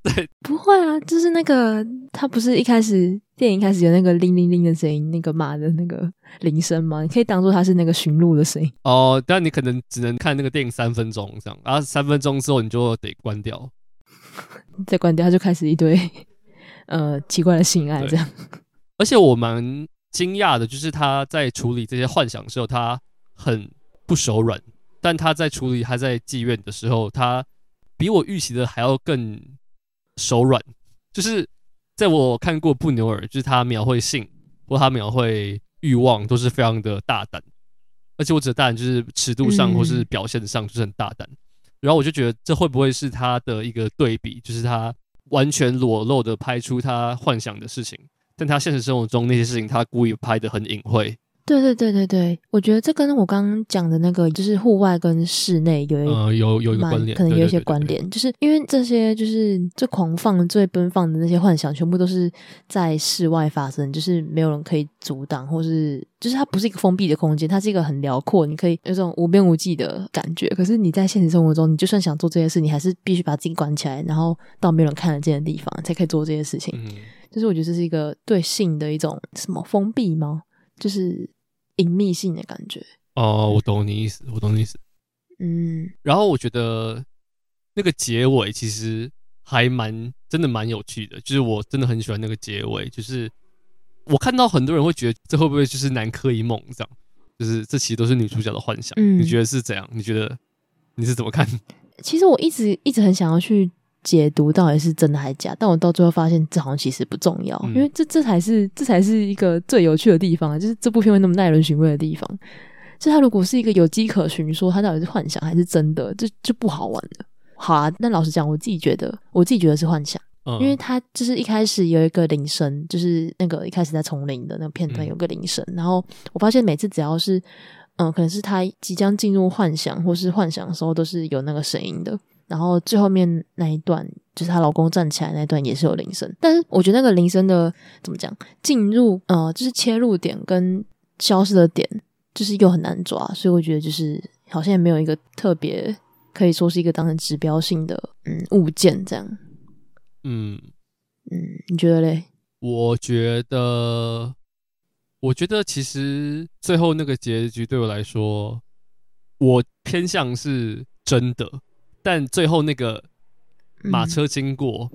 对，不会啊，就是那个他不是一开始电影开始有那个铃铃铃的声音，那个马的那个铃声吗？你可以当做它是那个驯鹿的声音哦。Oh, 但你可能只能看那个电影三分钟这样，然后三分钟之后你就得关掉。再关掉，他就开始一堆 呃奇怪的性爱这样。而且我蛮惊讶的，就是他在处理这些幻想的时候，他很不手软；但他在处理他在妓院的时候，他比我预期的还要更手软。就是在我看过布纽尔，就是他描绘性或他描绘欲望都是非常的大胆，而且我指的大胆就是尺度上或是表现上就是很大胆。然后我就觉得这会不会是他的一个对比，就是他完全裸露的拍出他幻想的事情。但他现实生活中那些事情，他故意拍的很隐晦。对对对对对，我觉得这跟我刚刚讲的那个，就是户外跟室内有一呃有有一个关联，可能有一些关联，就是因为这些就是最狂放、最奔放的那些幻想，全部都是在室外发生，就是没有人可以阻挡，或是就是它不是一个封闭的空间，它是一个很辽阔，你可以有种无边无际的感觉。可是你在现实生活中，你就算想做这些事，你还是必须把自己关起来，然后到没有人看得见的地方，才可以做这些事情。嗯就是我觉得这是一个对性的一种什么封闭吗？就是隐秘性的感觉。哦，我懂你意思，我懂你意思。嗯，然后我觉得那个结尾其实还蛮真的蛮有趣的，就是我真的很喜欢那个结尾。就是我看到很多人会觉得这会不会就是南柯一梦这样？就是这其实都是女主角的幻想。嗯，你觉得是怎样？你觉得你是怎么看？其实我一直一直很想要去。解读到底是真的还是假？但我到最后发现，这好像其实不重要，嗯、因为这这才是这才是一个最有趣的地方，就是这部片会那么耐人寻味的地方。就他如果是一个有迹可循，说他到底是幻想还是真的，这就不好玩了。好啊，那老实讲，我自己觉得，我自己觉得是幻想，嗯、因为他就是一开始有一个铃声，就是那个一开始在丛林的那个片段有个铃声，嗯、然后我发现每次只要是嗯，可能是他即将进入幻想或是幻想的时候，都是有那个声音的。然后最后面那一段，就是她老公站起来那一段也是有铃声，但是我觉得那个铃声的怎么讲，进入呃就是切入点跟消失的点，就是又很难抓，所以我觉得就是好像也没有一个特别可以说是一个当成指标性的嗯物件这样。嗯嗯，你觉得嘞？我觉得，我觉得其实最后那个结局对我来说，我偏向是真的。但最后那个马车经过，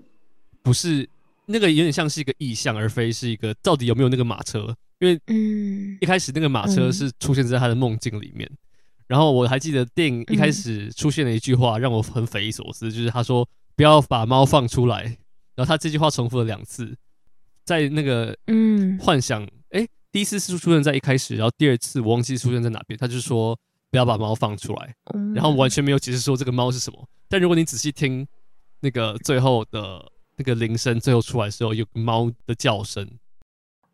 不是那个有点像是一个意象，而非是一个到底有没有那个马车？因为嗯，一开始那个马车是出现在他的梦境里面。然后我还记得电影一开始出现了一句话，让我很匪夷所思，就是他说不要把猫放出来。然后他这句话重复了两次，在那个嗯幻想，哎，第一次是出现在一开始，然后第二次我忘记出现在哪边，他就说。不要把猫放出来，然后完全没有解释说这个猫是什么。但如果你仔细听那个最后的那个铃声，最后出来的时候有猫的叫声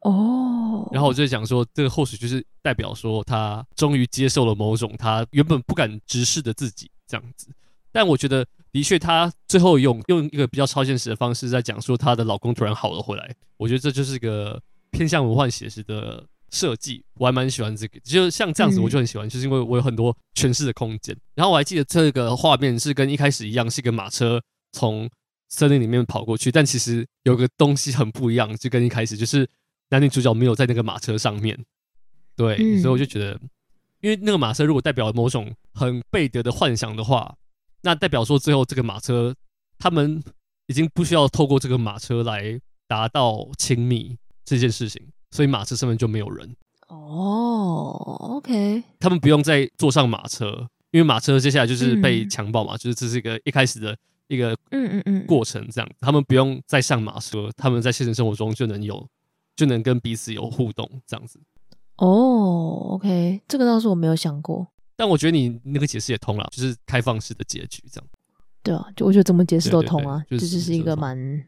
哦，然后我就想说，这个或许就是代表说他终于接受了某种他原本不敢直视的自己这样子。但我觉得的确，他最后用用一个比较超现实的方式在讲说她的老公突然好了回来。我觉得这就是一个偏向魔幻写实的。设计我还蛮喜欢这个，就像这样子我就很喜欢，就是因为我有很多诠释的空间。然后我还记得这个画面是跟一开始一样，是一个马车从森林里面跑过去，但其实有个东西很不一样，就跟一开始就是男女主角没有在那个马车上面。对，所以我就觉得，因为那个马车如果代表某种很贝德的幻想的话，那代表说最后这个马车他们已经不需要透过这个马车来达到亲密这件事情。所以马车上面就没有人哦，oh，OK，他们不用再坐上马车，因为马车接下来就是被强暴嘛，嗯、就是这是一个一开始的一个嗯嗯嗯过程，这样，他们不用再上马车，他们在现实生活中就能有，就能跟彼此有互动，这样子。哦，oh，OK，这个倒是我没有想过，但我觉得你那个解释也通了，就是开放式的结局，这样。对啊，就我觉得怎么解释都通啊，这就是一个蛮。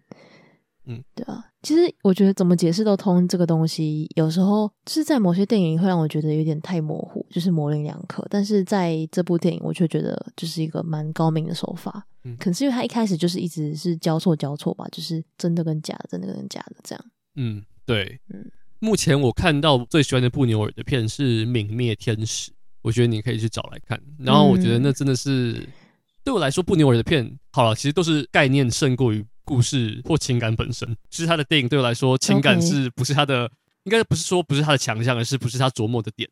嗯，对啊，其实我觉得怎么解释都通这个东西，有时候就是在某些电影会让我觉得有点太模糊，就是模棱两可。但是在这部电影，我却觉得就是一个蛮高明的手法。嗯，可能是因为他一开始就是一直是交错交错吧，就是真的跟假的，真的跟假的这样。嗯，对。嗯，目前我看到最喜欢的布纽尔的片是《泯灭天使》，我觉得你可以去找来看。然后我觉得那真的是、嗯、对我来说，布纽尔的片好了，其实都是概念胜过于。故事或情感本身，其实他的电影对我来说，情感是不是他的.应该不是说不是他的强项，而是不是他琢磨的点。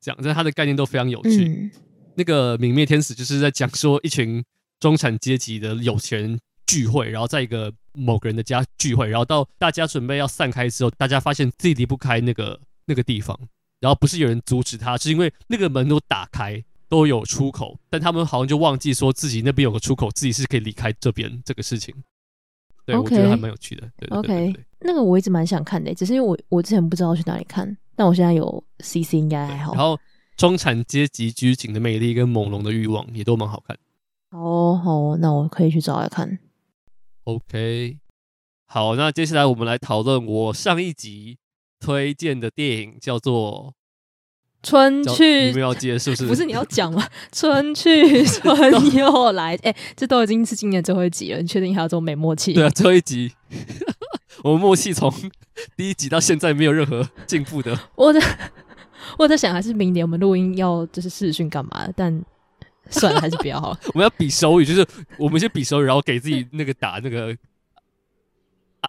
这样，但他的概念都非常有趣。嗯、那个泯灭天使就是在讲说一群中产阶级的有钱人聚会，然后在一个某个人的家聚会，然后到大家准备要散开之后，大家发现自己离不开那个那个地方，然后不是有人阻止他，是因为那个门都打开，都有出口，但他们好像就忘记说自己那边有个出口，自己是可以离开这边这个事情。对，Okay. 我觉得还蛮有趣的。对 OK，那个我一直蛮想看的，只是因为我我之前不知道去哪里看，但我现在有 CC 应该还好。然后中产阶级拘谨的魅力跟朦胧的欲望也都蛮好看。哦，好，那我可以去找来看。OK，好，那接下来我们来讨论我上一集推荐的电影，叫做。春去，你们要接是不是？不是你要讲吗？春去春又来，哎、欸，这都已经是今年最后一集了，你确定还有这种没默契？对啊，最后一集，我们默契从第一集到现在没有任何进步的。我在我在想，还是明年我们录音要就是试训干嘛？但算了，还是比较好。我们要比手语，就是我们先比手语，然后给自己那个打那个。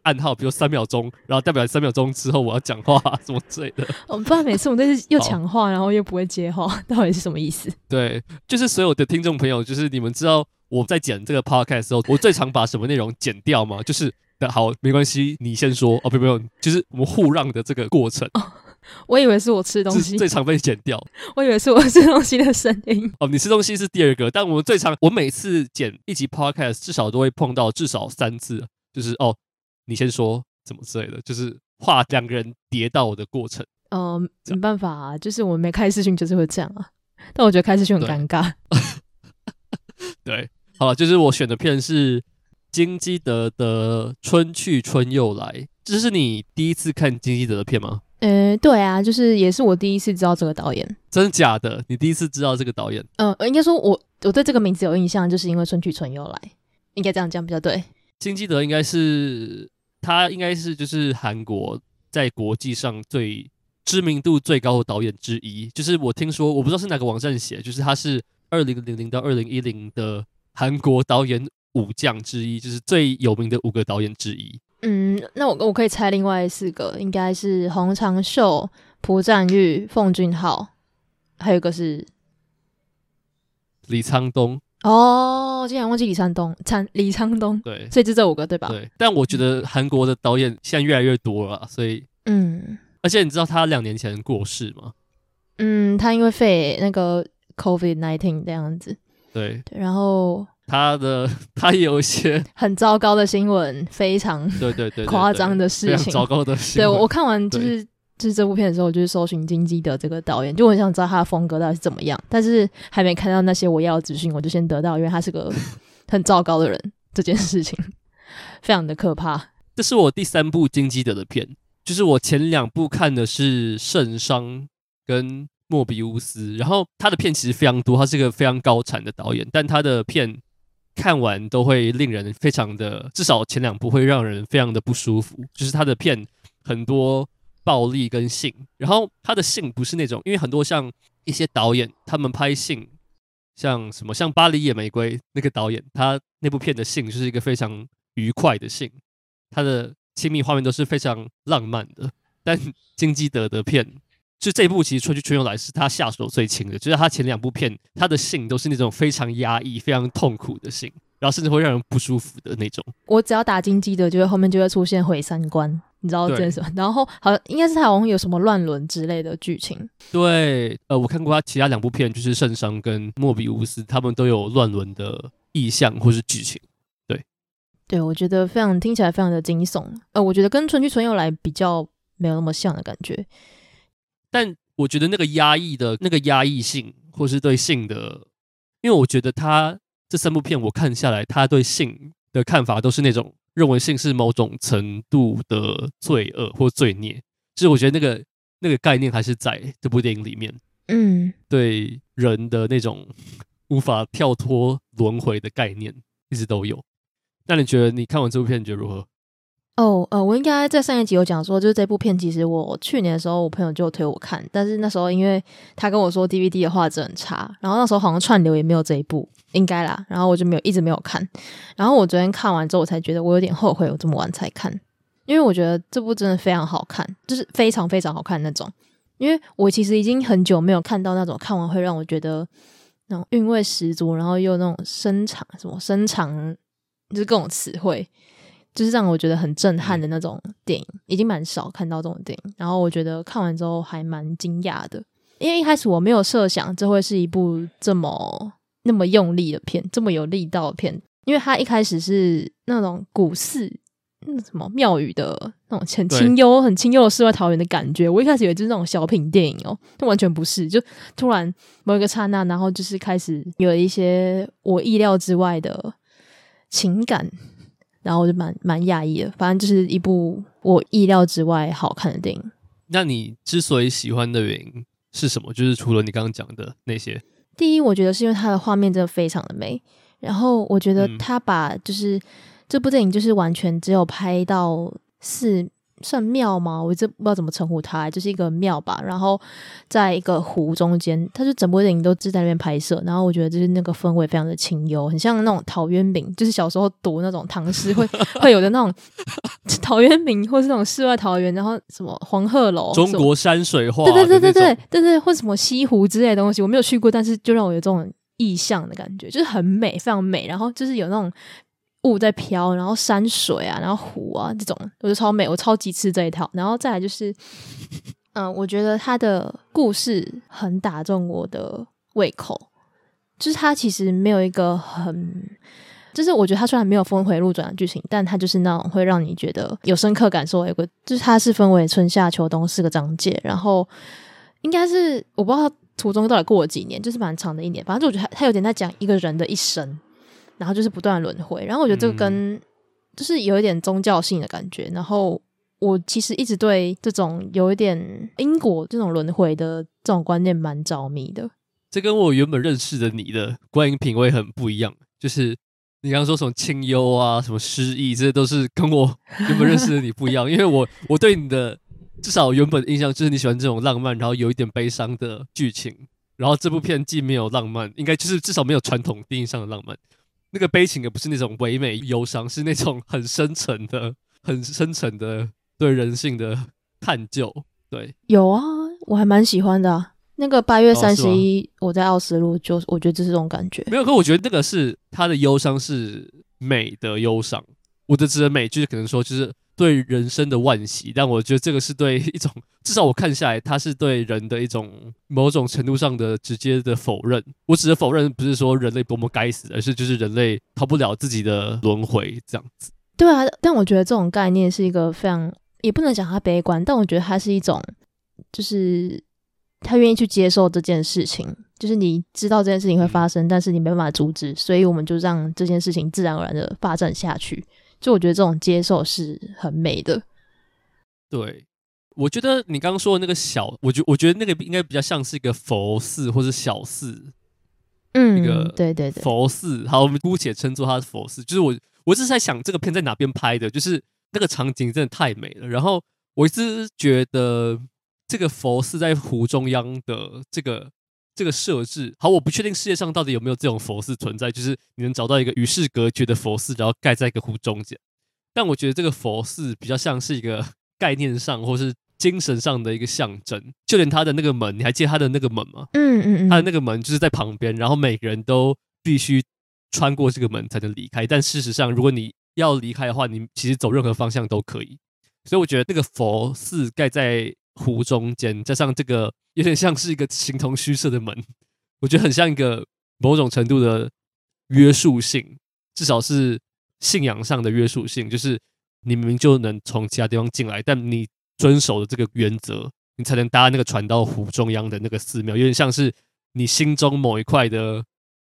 暗号，比如三秒钟，然后代表三秒钟之后我要讲话什么之类的。我们不然每次我们都是又抢话，然后又不会接话，到底是什么意思？对，就是所有的听众朋友，就是你们知道我在剪这个 podcast 的时候，我最常把什么内容剪掉吗？就是好，没关系，你先说哦，不不用，就是我们互让的这个过程。哦，我以为是我吃东西最 常被剪掉，我以为是我吃东西的声音。哦，你吃东西是第二个，但我们最常，我每次剪一集 podcast 至少都会碰到至少三次，就是哦。你先说怎么之类的，就是画两个人跌倒的过程。嗯、呃，没办法啊，就是我们没开视讯就是会这样啊。但我觉得开视讯很尴尬。对，对，好了，就是我选的片是金基德的《春去春又来》。这是你第一次看金基德的片吗？呃，对啊，就是也是我第一次知道这个导演。真的假的？你第一次知道这个导演？嗯、呃，应该说我我对这个名字有印象，就是因为《春去春又来》，应该这样讲比较对。金基德应该是。他应该是就是韩国在国际上最知名度最高的导演之一。就是我听说，我不知道是哪个网站写，就是他是二零零零到二零一零的韩国导演五将之一，就是最有名的五个导演之一。嗯，那我我可以猜另外四个，应该是洪长秀、朴赞玉、奉俊昊，还有一个是李沧东。哦，竟然忘记李沧东，李李沧东，对，所以就这五个对吧？对，但我觉得韩国的导演现在越来越多了，所以嗯，而且你知道他两年前过世吗？嗯，他因为肺那个 COVID nineteen 这样子，对，对，然后他的 他也有一些很糟糕的新闻，非常对对对夸张的事情，糟糕的新闻，对我看完就是。就是这部片的时候，我就是搜寻金基德这个导演，就很想知道他的风格到底是怎么样，但是还没看到那些我要的资讯，我就先得到，因为他是个 很糟糕的人，这件事情非常的可怕。这是我第三部金基德的片，就是我前两部看的是《圣商》跟《莫比乌斯》，然后他的片其实非常多，他是一个非常高产的导演，但他的片看完都会令人非常的，至少前两部会让人非常的不舒服，就是他的片很多。暴力跟性，然后他的性不是那种，因为很多像一些导演，他们拍性，像什么像《巴黎野玫瑰》那个导演，他那部片的性就是一个非常愉快的性，他的亲密画面都是非常浪漫的。但金基德的片，就这部其实《春去春又来》是他下手最轻的，就是他前两部片，他的性都是那种非常压抑、非常痛苦的性，然后甚至会让人不舒服的那种。我只要打金基德，就会后面就会出现毁三观。你知道这是什么？然后好像应该是他好像有什么乱伦之类的剧情。对，呃，我看过他其他两部片，就是《圣殤》跟《莫比乌斯》，他们都有乱伦的意象或是剧情。对，对我觉得非常听起来非常的惊悚。呃，我觉得跟《春去春又来》比较没有那么像的感觉。但我觉得那个压抑的那个压抑性，或是对性的，因为我觉得他这三部片我看下来，他对性的看法都是那种。认为性是某种程度的罪恶或罪孽，其实我觉得那个那个概念还是在这部电影里面。嗯，对人的那种无法跳脱轮回的概念一直都有。那你觉得你看完这部片，你觉得如何？哦，呃，我应该在上一集有讲说，就是这部片其实我去年的时候，我朋友就推我看，但是那时候因为他跟我说 DVD 的画质很差，然后那时候好像串流也没有这一部，应该啦，然后我就没有一直没有看。然后我昨天看完之后，我才觉得我有点后悔，我这么晚才看，因为我觉得这部真的非常好看，就是非常非常好看那种。因为我其实已经很久没有看到那种看完会让我觉得那种韵味十足，然后又那种深长什么深长。就是各种词汇，就是让我觉得很震撼的那种电影，已经蛮少看到这种电影。然后我觉得看完之后还蛮惊讶的，因为一开始我没有设想这会是一部这么那么用力的片，这么有力道的片，因为它一开始是那种古寺。那什么庙宇的那种很清幽、很清幽的世外桃源的感觉，我一开始以为就是那种小品电影哦，但完全不是。就突然某一个刹那，然后就是开始有一些我意料之外的情感，然后我就蛮蛮讶异的。反正就是一部我意料之外好看的电影。那你之所以喜欢的原因是什么？就是除了你刚刚讲的那些，第一，我觉得是因为它的画面真的非常的美，然后我觉得他把就是。这部电影就是完全只有拍到寺，算庙吗？我这不知道怎么称呼它，就是一个庙吧。然后在一个湖中间，它就整部电影都是在那边拍摄。然后我觉得就是那个氛围非常的清幽，很像那种陶渊明，就是小时候读那种唐诗会 会有的那种陶渊明，或是那种世外桃源，然后什么黄鹤楼、中国山水画，对对对对对对对，或什么西湖之类的东西，我没有去过，但是就让我有这种意象的感觉，就是很美，非常美。然后就是有那种。雾在飘，然后山水啊，然后湖啊，这种我觉得超美，我超级吃这一套。然后再来就是，嗯，我觉得他的故事很打中我的胃口，就是他其实没有一个很，就是我觉得他虽然没有峰回路转的剧情，但他就是那种会让你觉得有深刻感受。有个就是他是分为春夏秋冬四个章节，然后应该是我不知道他途中到底过了几年，就是蛮长的一年。反正就我觉得他他有点在讲一个人的一生。然后就是不断轮回，然后我觉得这个跟就是有一点宗教性的感觉。嗯、然后我其实一直对这种有一点因果这种轮回的这种观念蛮着迷的。这跟我原本认识的你的观影品味很不一样。就是你刚刚说什么清幽啊，什么诗意，这些都是跟我原本认识的你不一样。因为我我对你的至少原本印象就是你喜欢这种浪漫，然后有一点悲伤的剧情。然后这部片既没有浪漫，应该就是至少没有传统定义上的浪漫。那个悲情也不是那种唯美忧伤，是那种很深沉的、很深沉的对人性的 探究。对，有啊，我还蛮喜欢的啊。那个八月三十一，我在奥斯陆，就我觉得就是这种感觉。没有，可我觉得那个是他的忧伤是美的忧伤。我的指的美，就是可能说，就是。对人生的惋惜，但我觉得这个是对一种，至少我看下来，它是对人的一种 某种程度上的直接的否认。我指的否认，不是说人类多么该死，而是就是人类逃不了自己的轮回这样子。对啊，但我觉得这种概念是一个非常，也不能讲它悲观，但我觉得它是一种，就是他愿意去接受这件事情，就是你知道这件事情会发生，但是你没办法阻止，所以我们就让这件事情自然而然的发展下去。就我觉得这种接受是很美的。对，我觉得你刚刚说的那个小，我觉我觉得那个应该比较像是一个佛寺或是小寺，嗯，一个对对对，佛寺。好，我们姑且称作它是佛寺。就是我，我一直在想这个片在哪边拍的，就是那个场景真的太美了。然后我一直觉得这个佛寺在湖中央的这个。这个设置好，我不确定世界上到底有没有这种佛寺存在，就是你能找到一个与世隔绝的佛寺，然后盖在一个湖中间。但我觉得这个佛寺比较像是一个 概念上或是精神上的一个象征。就连他的那个门，你还记得他的那个门吗？嗯嗯嗯，他的那个门就是在旁边，然后每个人都必须穿过这个门才能离开。但事实上，如果你要离开的话，你其实走任何方向都可以。所以我觉得那个佛寺盖在湖中间，加上这个。有点像是一个形同虚设的门，我觉得很像一个某种程度的约束性，至少是信仰上的约束性，就是你明明就能从其他地方进来，但你遵守的这个原则，你才能搭那个船到湖中央的那个寺庙，有点像是你心中某一块的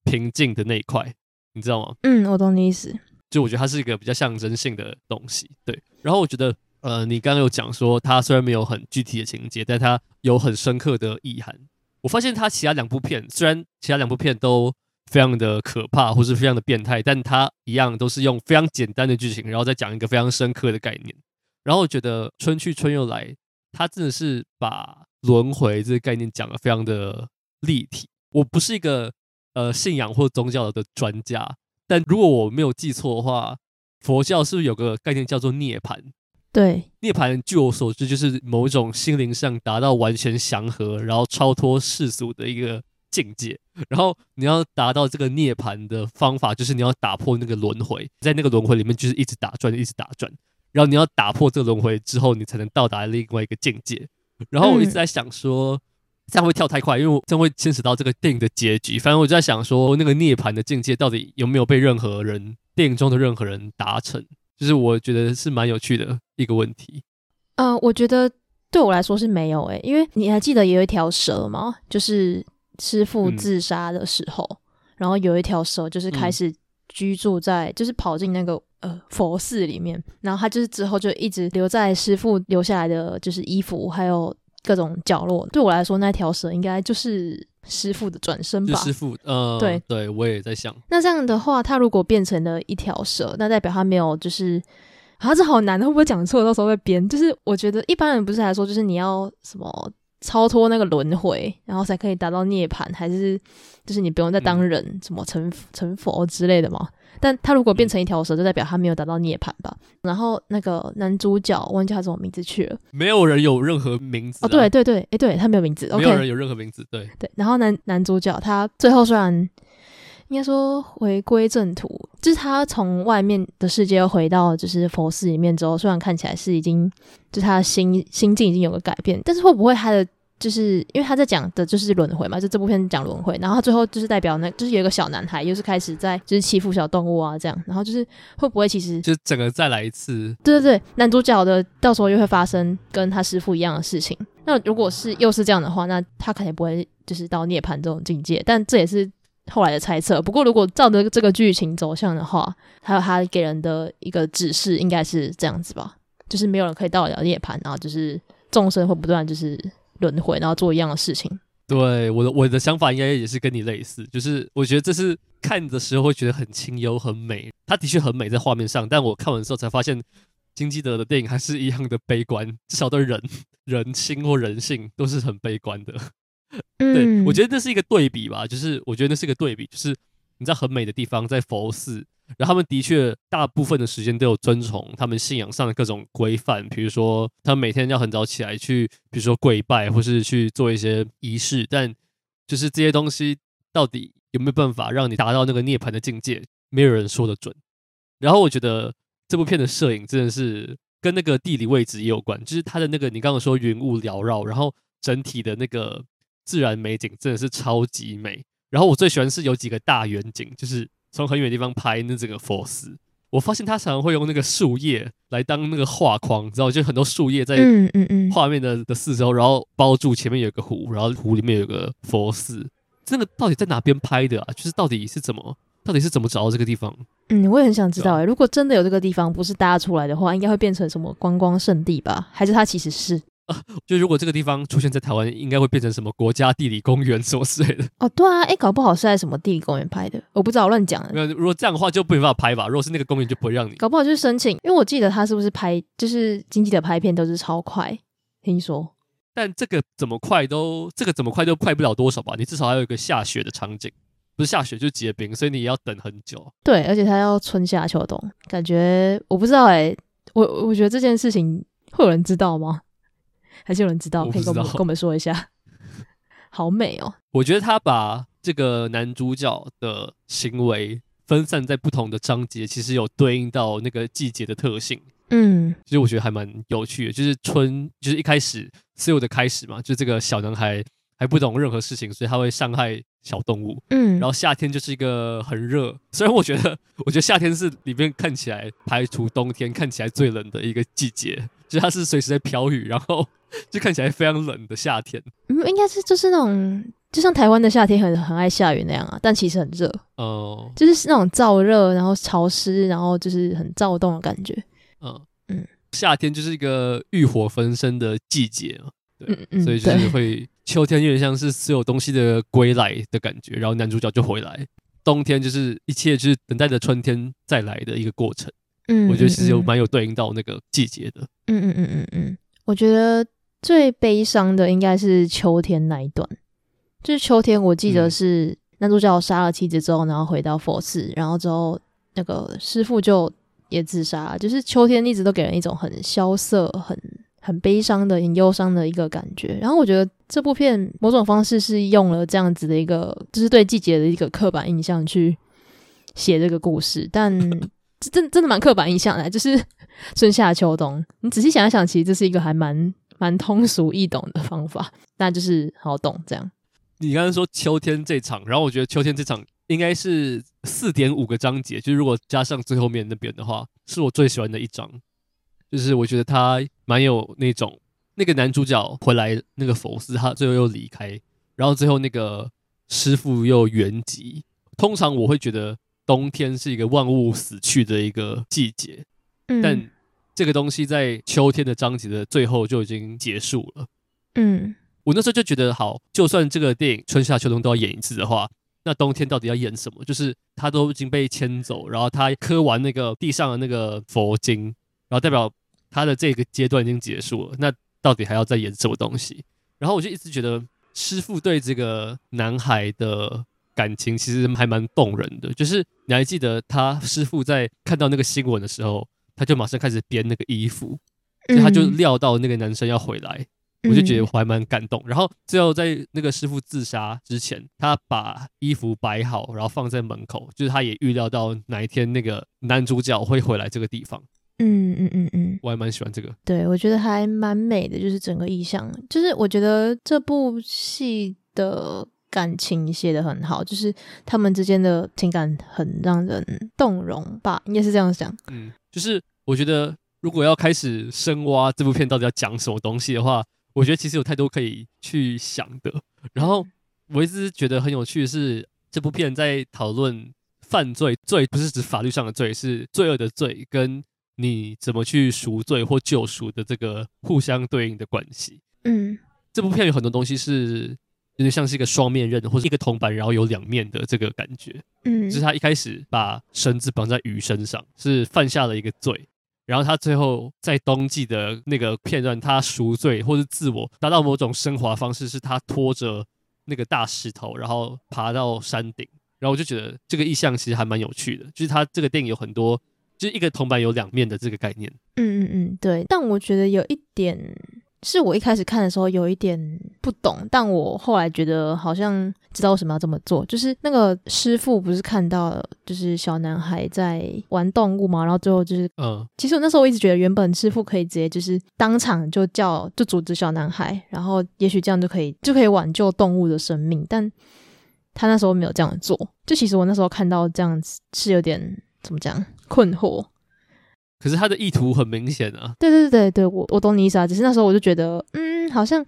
平静的那一块，你知道吗？嗯，我懂你意思。就我觉得它是一个比较象征性的东西，对。然后我觉得。呃，你刚刚有讲说，它虽然没有很具体的情节，但它有很深刻的意涵。我发现他其他两部片，虽然其他两部片都非常的可怕，或是非常的变态，但它一样都是用非常简单的剧情，然后再讲一个非常深刻的概念。然后我觉得《春去春又来》，它真的是把轮回这个概念讲得非常的立体。我不是一个呃信仰或宗教的专家，但如果我没有记错的话，佛教是不是有个概念叫做涅槃？对，涅槃，据我所知，就是某一种心灵上达到完全祥和，然后超脱世俗的一个境界，然后你要达到这个涅槃的方法，就是你要打破那个轮回，在那个轮回里面就是一直打转，一直打转，然后你要打破这个轮回之后，你才能到达另外一个境界。然后我一直在想说，这样会跳太快，因为我这样会牵扯到这个电影的结局。反正我就在想说，那个涅槃的境界到底有没有被任何人，电影中的任何人达成？就是我觉得是蛮有趣的一个问题。呃，我觉得对我来说是没有诶、欸，因为你还记得有一条蛇吗？就是师傅自杀的时候，嗯、然后有一条蛇就是开始居住在，嗯、就是跑进那个呃佛寺里面，然后他就是之后就一直留在师傅留下来的就是衣服还有各种角落。对我来说，那条蛇应该就是。师傅的转身吧，师傅，呃，对对，我也在想，那这样的话，他如果变成了一条蛇，那代表他没有，就是，啊，这好难，会不会讲错？到时候会编。就是我觉得一般人不是来说，就是你要什么超脱那个轮回，然后才可以达到涅槃，还是就是你不用再当人，嗯、什么成成佛之类的吗？但他如果变成一条蛇，就代表他没有达到涅槃吧？嗯、然后那个男主角忘记他什么名字去了，没有人有任何名字、啊、哦。对对对，哎，对他没有名字，没有人有任何名字。对对，然后男男主角他最后虽然应该说回归正途，就是他从外面的世界回到就是佛寺里面之后，虽然看起来是已经就是他的心心境已经有个改变，但是会不会他的？就是因为他在讲的就是轮回嘛，就这部片讲轮回，然后他最后就是代表那，就是有一个小男孩又是开始在就是欺负小动物啊这样，然后就是会不会其实就整个再来一次？对对对，男主角的到时候又会发生跟他师父一样的事情。那如果是又是这样的话，那他肯定不会就是到涅槃这种境界，但这也是后来的猜测。不过如果照着这个剧情走向的话，还有他给人的一个指示，应该是这样子吧，就是没有人可以到了涅槃，然后就是众生会不断就是。轮回，然后做一样的事情。对，我的我的想法应该也是跟你类似，就是我觉得这是看的时候会觉得很清幽、很美。它的确很美在画面上，但我看完之后才发现，金基德的电影还是一样的悲观，至少对人人心或人性都是很悲观的。嗯、对，我觉得这是一个对比吧，就是我觉得那是一个对比，就是你在很美的地方，在佛寺。然后他们的确大部分的时间都有遵从他们信仰上的各种规范，比如说他们每天要很早起来去，比如说跪拜或是去做一些仪式。但就是这些东西到底有没有办法让你达到那个涅槃的境界，没有人说得准。然后我觉得这部片的摄影真的是跟那个地理位置也有关，就是它的那个你刚刚说云雾缭绕，然后整体的那个自然美景真的是超级美。然后我最喜欢是有几个大远景，就是。从很远的地方拍那这个佛寺，我发现他常常会用那个树叶来当那个画框，知道就很多树叶在画面的的四周，然后包住前面有个湖，然后湖里面有个佛寺。这个到底在哪边拍的啊？就是到底是怎么，到底是怎么找到这个地方？嗯，我也很想知道哎、欸。如果真的有这个地方不是搭出来的话，应该会变成什么观光圣地吧？还是它其实是？啊，就如果这个地方出现在台湾，应该会变成什么国家地理公园什么之类的。哦，对啊，哎，搞不好是在什么地理公园拍的，我不知道，我乱讲。没有如果这样的话，就没办法拍吧？如果是那个公园，就不会让你。搞不好就是申请，因为我记得他是不是拍，就是经济的拍片都是超快，听说。但这个怎么快都，这个怎么快都快不了多少吧？你至少还有一个下雪的场景，不是下雪就结冰，所以你也要等很久。对，而且他要春夏秋冬，感觉我不知道哎，我我觉得这件事情会有人知道吗？还是有人知道，可以跟我们跟我们说一下。好美哦！我觉得他把这个男主角的行为分散在不同的章节，其实有对应到那个季节的特性。嗯，其实我觉得还蛮有趣的。就是春，就是一开始所有的开始嘛，就这个小男孩还不懂任何事情，所以他会伤害小动物。嗯，然后夏天就是一个很热，虽然我觉得，我觉得夏天是里面看起来排除冬天看起来最冷的一个季节，就它是随时在飘雨，然后。就看起来非常冷的夏天，嗯，应该是就是那种，就像台湾的夏天很很爱下雨那样啊，但其实很热哦，就是那种燥热，然后潮湿，然后就是很躁动的感觉。嗯嗯，夏天就是一个欲火焚身的季节嘛，对，嗯嗯，所以就是会秋天有点像是所有东西的归来的感觉，然后男主角就回来，冬天就是一切就是等待着春天再来的一个过程。嗯，我觉得其实有蛮有对应到那个季节的。嗯嗯嗯嗯嗯，我觉得。最悲伤的应该是秋天那一段，就是秋天，我记得是男主角杀了妻子之后，然后回到佛寺，然后之后那个师傅就也自杀了。就是秋天一直都给人一种很萧瑟、很很悲伤的、很忧伤的一个感觉。然后我觉得这部片某种方式是用了这样子的一个，就是对季节的一个刻板印象去写这个故事，但 真真的蛮刻板印象的，就是 春夏秋冬。你仔细想一想，其实这是一个还蛮蛮通俗易懂的方法，那就是好懂这样。你刚刚说秋天这场，然后我觉得秋天这场应该是四点五个章节，就是如果加上最后面那边的话，是我最喜欢的一章。就是我觉得他蛮有那种那个男主角回来那个佛寺，他最后又离开，然后最后那个师傅又圆寂。通常我会觉得冬天是一个万物死去的一个季节，嗯，但这个东西在秋天的章节的最后就已经结束了。嗯，我那时候就觉得，好，就算这个电影春夏秋冬都要演一次的话，那冬天到底要演什么？就是他都已经被牵走，然后他磕完那个地上的那个佛经，然后代表。他的这个阶段已经结束了，那到底还要再演什么东西？然后我就一直觉得师傅对这个男孩的感情其实还蛮动人的。就是你还记得他师傅在看到那个新闻的时候，他就马上开始编那个衣服，就他就料到那个男生要回来，嗯、我就觉得还蛮感动。然后最后在那个师傅自杀之前，他把衣服摆好，然后放在门口，就是他也预料到哪一天那个男主角会回来这个地方。嗯嗯嗯嗯，我还蛮喜欢这个。对，我觉得还蛮美的，就是整个意象，就是我觉得这部戏的感情写的很好，就是他们之间的情感很让人动容吧，应该是这样讲。嗯，就是我觉得如果要开始深挖这部片到底要讲什么东西的话，我觉得其实有太多可以去想的。然后我一直觉得很有趣的是，这部片在讨论犯罪，罪不是指法律上的罪，是罪恶的罪跟。你怎么去赎罪或救赎的这个互相对应的关系？嗯，这部片有很多东西是有点像是一个双面刃，或者一个铜板，然后有两面的这个感觉。嗯，就是他一开始把绳子绑在鱼身上，是犯下了一个罪，然后他最后在冬季的那个片段，他赎罪或是自我达到某种升华方式，是他拖着那个大石头，然后爬到山顶。然后我就觉得这个意象其实还蛮有趣的，就是他这个电影有很多。就是一个铜板有两面的这个概念。嗯嗯嗯，对。但我觉得有一点是我一开始看的时候有一点不懂，但我后来觉得好像知道为什么要这么做。就是那个师傅不是看到，就是小男孩在玩动物嘛，然后最后就是，嗯，其实我那时候我一直觉得原本师傅可以直接就是当场就叫就阻止小男孩，然后也许这样就可以就可以挽救动物的生命，但他那时候没有这样做。就其实我那时候看到这样子是有点。怎么讲？困惑。可是他的意图很明显啊。对对对对，我我懂你意思啊。只是那时候我就觉得，嗯，好像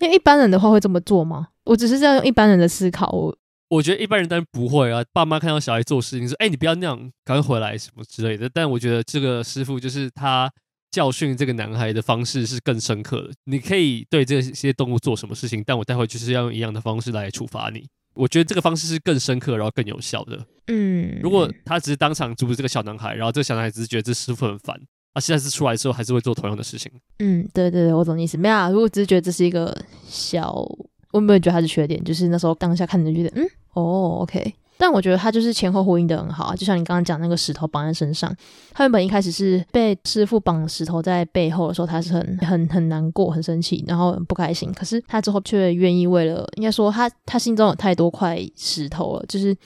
因为一般人的话会这么做吗？我只是这样用一般人的思考。我我觉得一般人当然不会啊。爸妈看到小孩做事情说：“哎，你不要那样，赶快回来什么之类的。”但我觉得这个师傅就是他教训这个男孩的方式是更深刻的。你可以对这些动物做什么事情，但我待会就是要用一样的方式来处罚你。我觉得这个方式是更深刻，然后更有效的。嗯，如果他只是当场阻止这个小男孩，然后这个小男孩只是觉得这师傅很烦，他现在是出来之后还是会做同样的事情。嗯，对对对，我懂你意思。没有啊，如果只是觉得这是一个小，我没有觉得他是缺点，就是那时候当下看着觉得，嗯，哦，OK。但我觉得他就是前后呼应的很好啊，就像你刚刚讲那个石头绑在身上，他原本一开始是被师傅绑石头在背后的时候，他是很很很难过、很生气，然后很不开心。可是他之后却愿意为了，应该说他他心中有太多块石头了，就是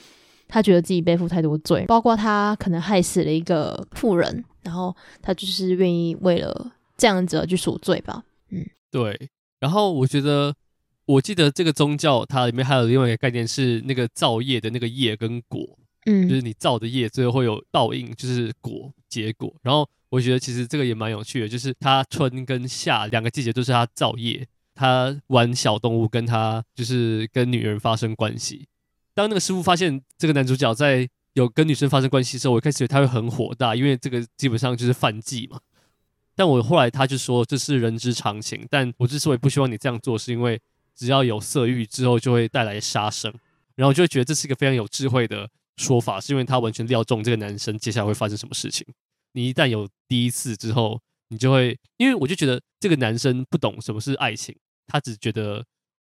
他觉得自己背负太多罪，包括他可能害死了一个妇人，然后他就是愿意为了这样子而去赎罪吧。嗯，对。然后我觉得。我记得这个宗教，它里面还有另外一个概念是那个造业的那个业跟果，嗯，就是你造的业最后会有报应，就是果结果。然后我觉得其实这个也蛮有趣的，就是他春跟夏两个季节都是他造业，他玩小动物，跟他就是跟女人发生关系。当那个师傅发现这个男主角在有跟女生发生关系的时候，我一开始以为他会很火大，因为这个基本上就是犯忌嘛。但我后来他就说这是人之常情，但我之所以不希望你这样做，是因为。只要有色欲之后，就会带来杀生，然后就会觉得这是一个非常有智慧的说法，是因为他完全料中这个男生接下来会发生什么事情。你一旦有第一次之后，你就会，因为我就觉得这个男生不懂什么是爱情，他只觉得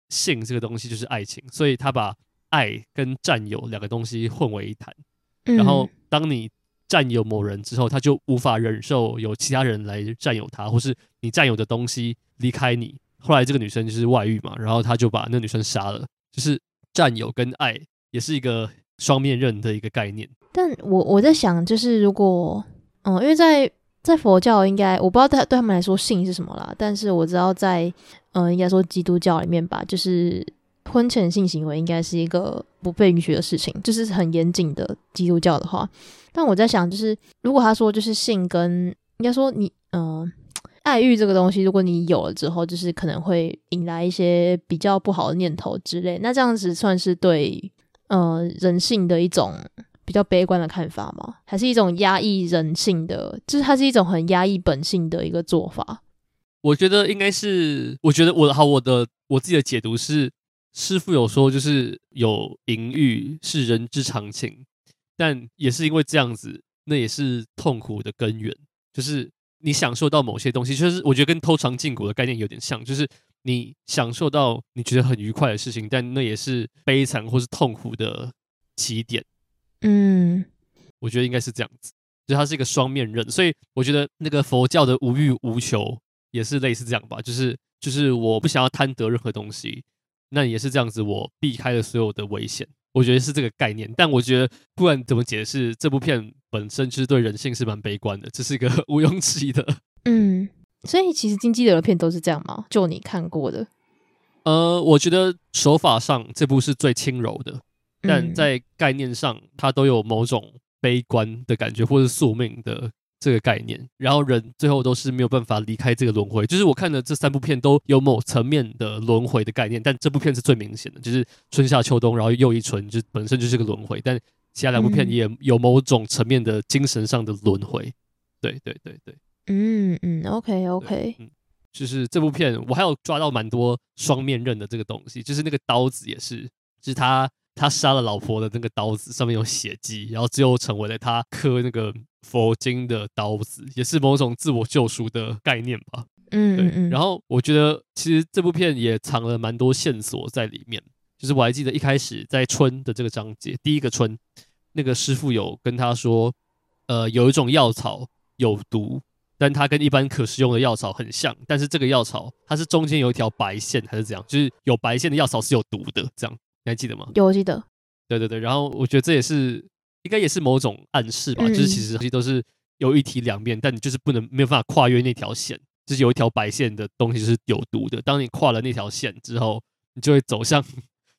性这个东西就是爱情，所以他把爱跟占有两个东西混为一谈。然后当你占有某人之后，他就无法忍受有其他人来占有他，或是你占有的东西离开你。后来这个女生就是外遇嘛，然后他就把那女生杀了。就是占有跟爱也是一个双面刃的一个概念。但我我在想，就是如果嗯，因为在在佛教应该我不知道对对他们来说性是什么啦，但是我知道在嗯，应该说基督教里面吧，就是。婚前性行为应该是一个不被允许的事情，就是很严谨的基督教的话。但我在想，就是如果他说就是性跟应该说你嗯、爱欲这个东西，如果你有了之后，就是可能会引来一些比较不好的念头之类。那这样子算是对呃人性的一种比较悲观的看法吗？还是一种压抑人性的？就是它是一种很压抑本性的一个做法？我觉得应该是，我觉得我好，我的我自己的解读是。师父有说，就是有淫欲是人之常情，但也是因为这样子，那也是痛苦的根源。就是你享受到某些东西，就是我觉得跟偷尝禁果的概念有点像，就是你享受到你觉得很愉快的事情，但那也是悲惨或是痛苦的起点。嗯，我觉得应该是这样子，就它是一个双面刃。所以我觉得那个佛教的无欲无求也是类似这样吧，就是就是我不想要贪得任何东西。那也是这样子，我避开了所有的危险，我觉得是这个概念。但我觉得不管怎么解释，这部片本身其实对人性是蛮悲观的，这是一个 毋庸置疑的。嗯，所以其实金基德的片都是这样吗？就你看过的？呃，我觉得手法上这部是最轻柔的，但在概念上，它都有某种悲观的感觉，或是宿命的。这个概念，然后人最后都是没有办法离开这个轮回。就是我看的这三部片都有某层面的轮回的概念，但这部片是最明显的，就是春夏秋冬，然后又一春，就本身就是个轮回。但其他两部片也有某种层面的精神上的轮回。对对对对，嗯嗯，OK OK，嗯，就是这部片我还有抓到蛮多双面刃的这个东西，就是那个刀子也是，就是他他杀了老婆的那个刀子上面有血迹，然后最后成为了他刻那个。佛经的刀子也是某种自我救赎的概念吧。嗯，对。然后我觉得其实这部片也藏了蛮多线索在里面。就是我还记得一开始在春的这个章节，第一个春，那个师傅有跟他说，呃，有一种药草有毒，但它跟一般可食用的药草很像，但是这个药草它是中间有一条白线还是怎样？就是有白线的药草是有毒的，这样你还记得吗？有，我记得。对对对。然后我觉得这也是。应该也是某种暗示吧，就是其实东西都是有一体两面，但你就是不能没有办法跨越那条线，就是有一条白线的东西是有毒的。当你跨了那条线之后，你就会走向，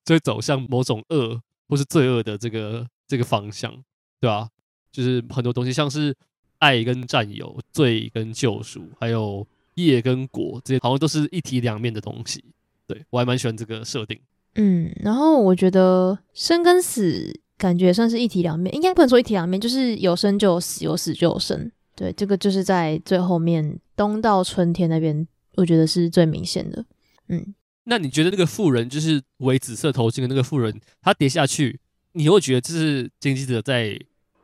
就会走向某种恶或是罪恶的这个这个方向，对吧？就是很多东西，像是爱跟占有、罪跟救赎，还有业跟果，这些好像都是一体两面的东西。对，我还蛮喜欢这个设定。嗯，然后我觉得生跟死。感觉算是一体两面，应该不能说一体两面，就是有生就有死，有死就有生。对，这个就是在最后面冬到春天那边，我觉得是最明显的。嗯，那你觉得那个妇人就是围紫色头巾的那个妇人，她跌下去，你会觉得这是经济者在，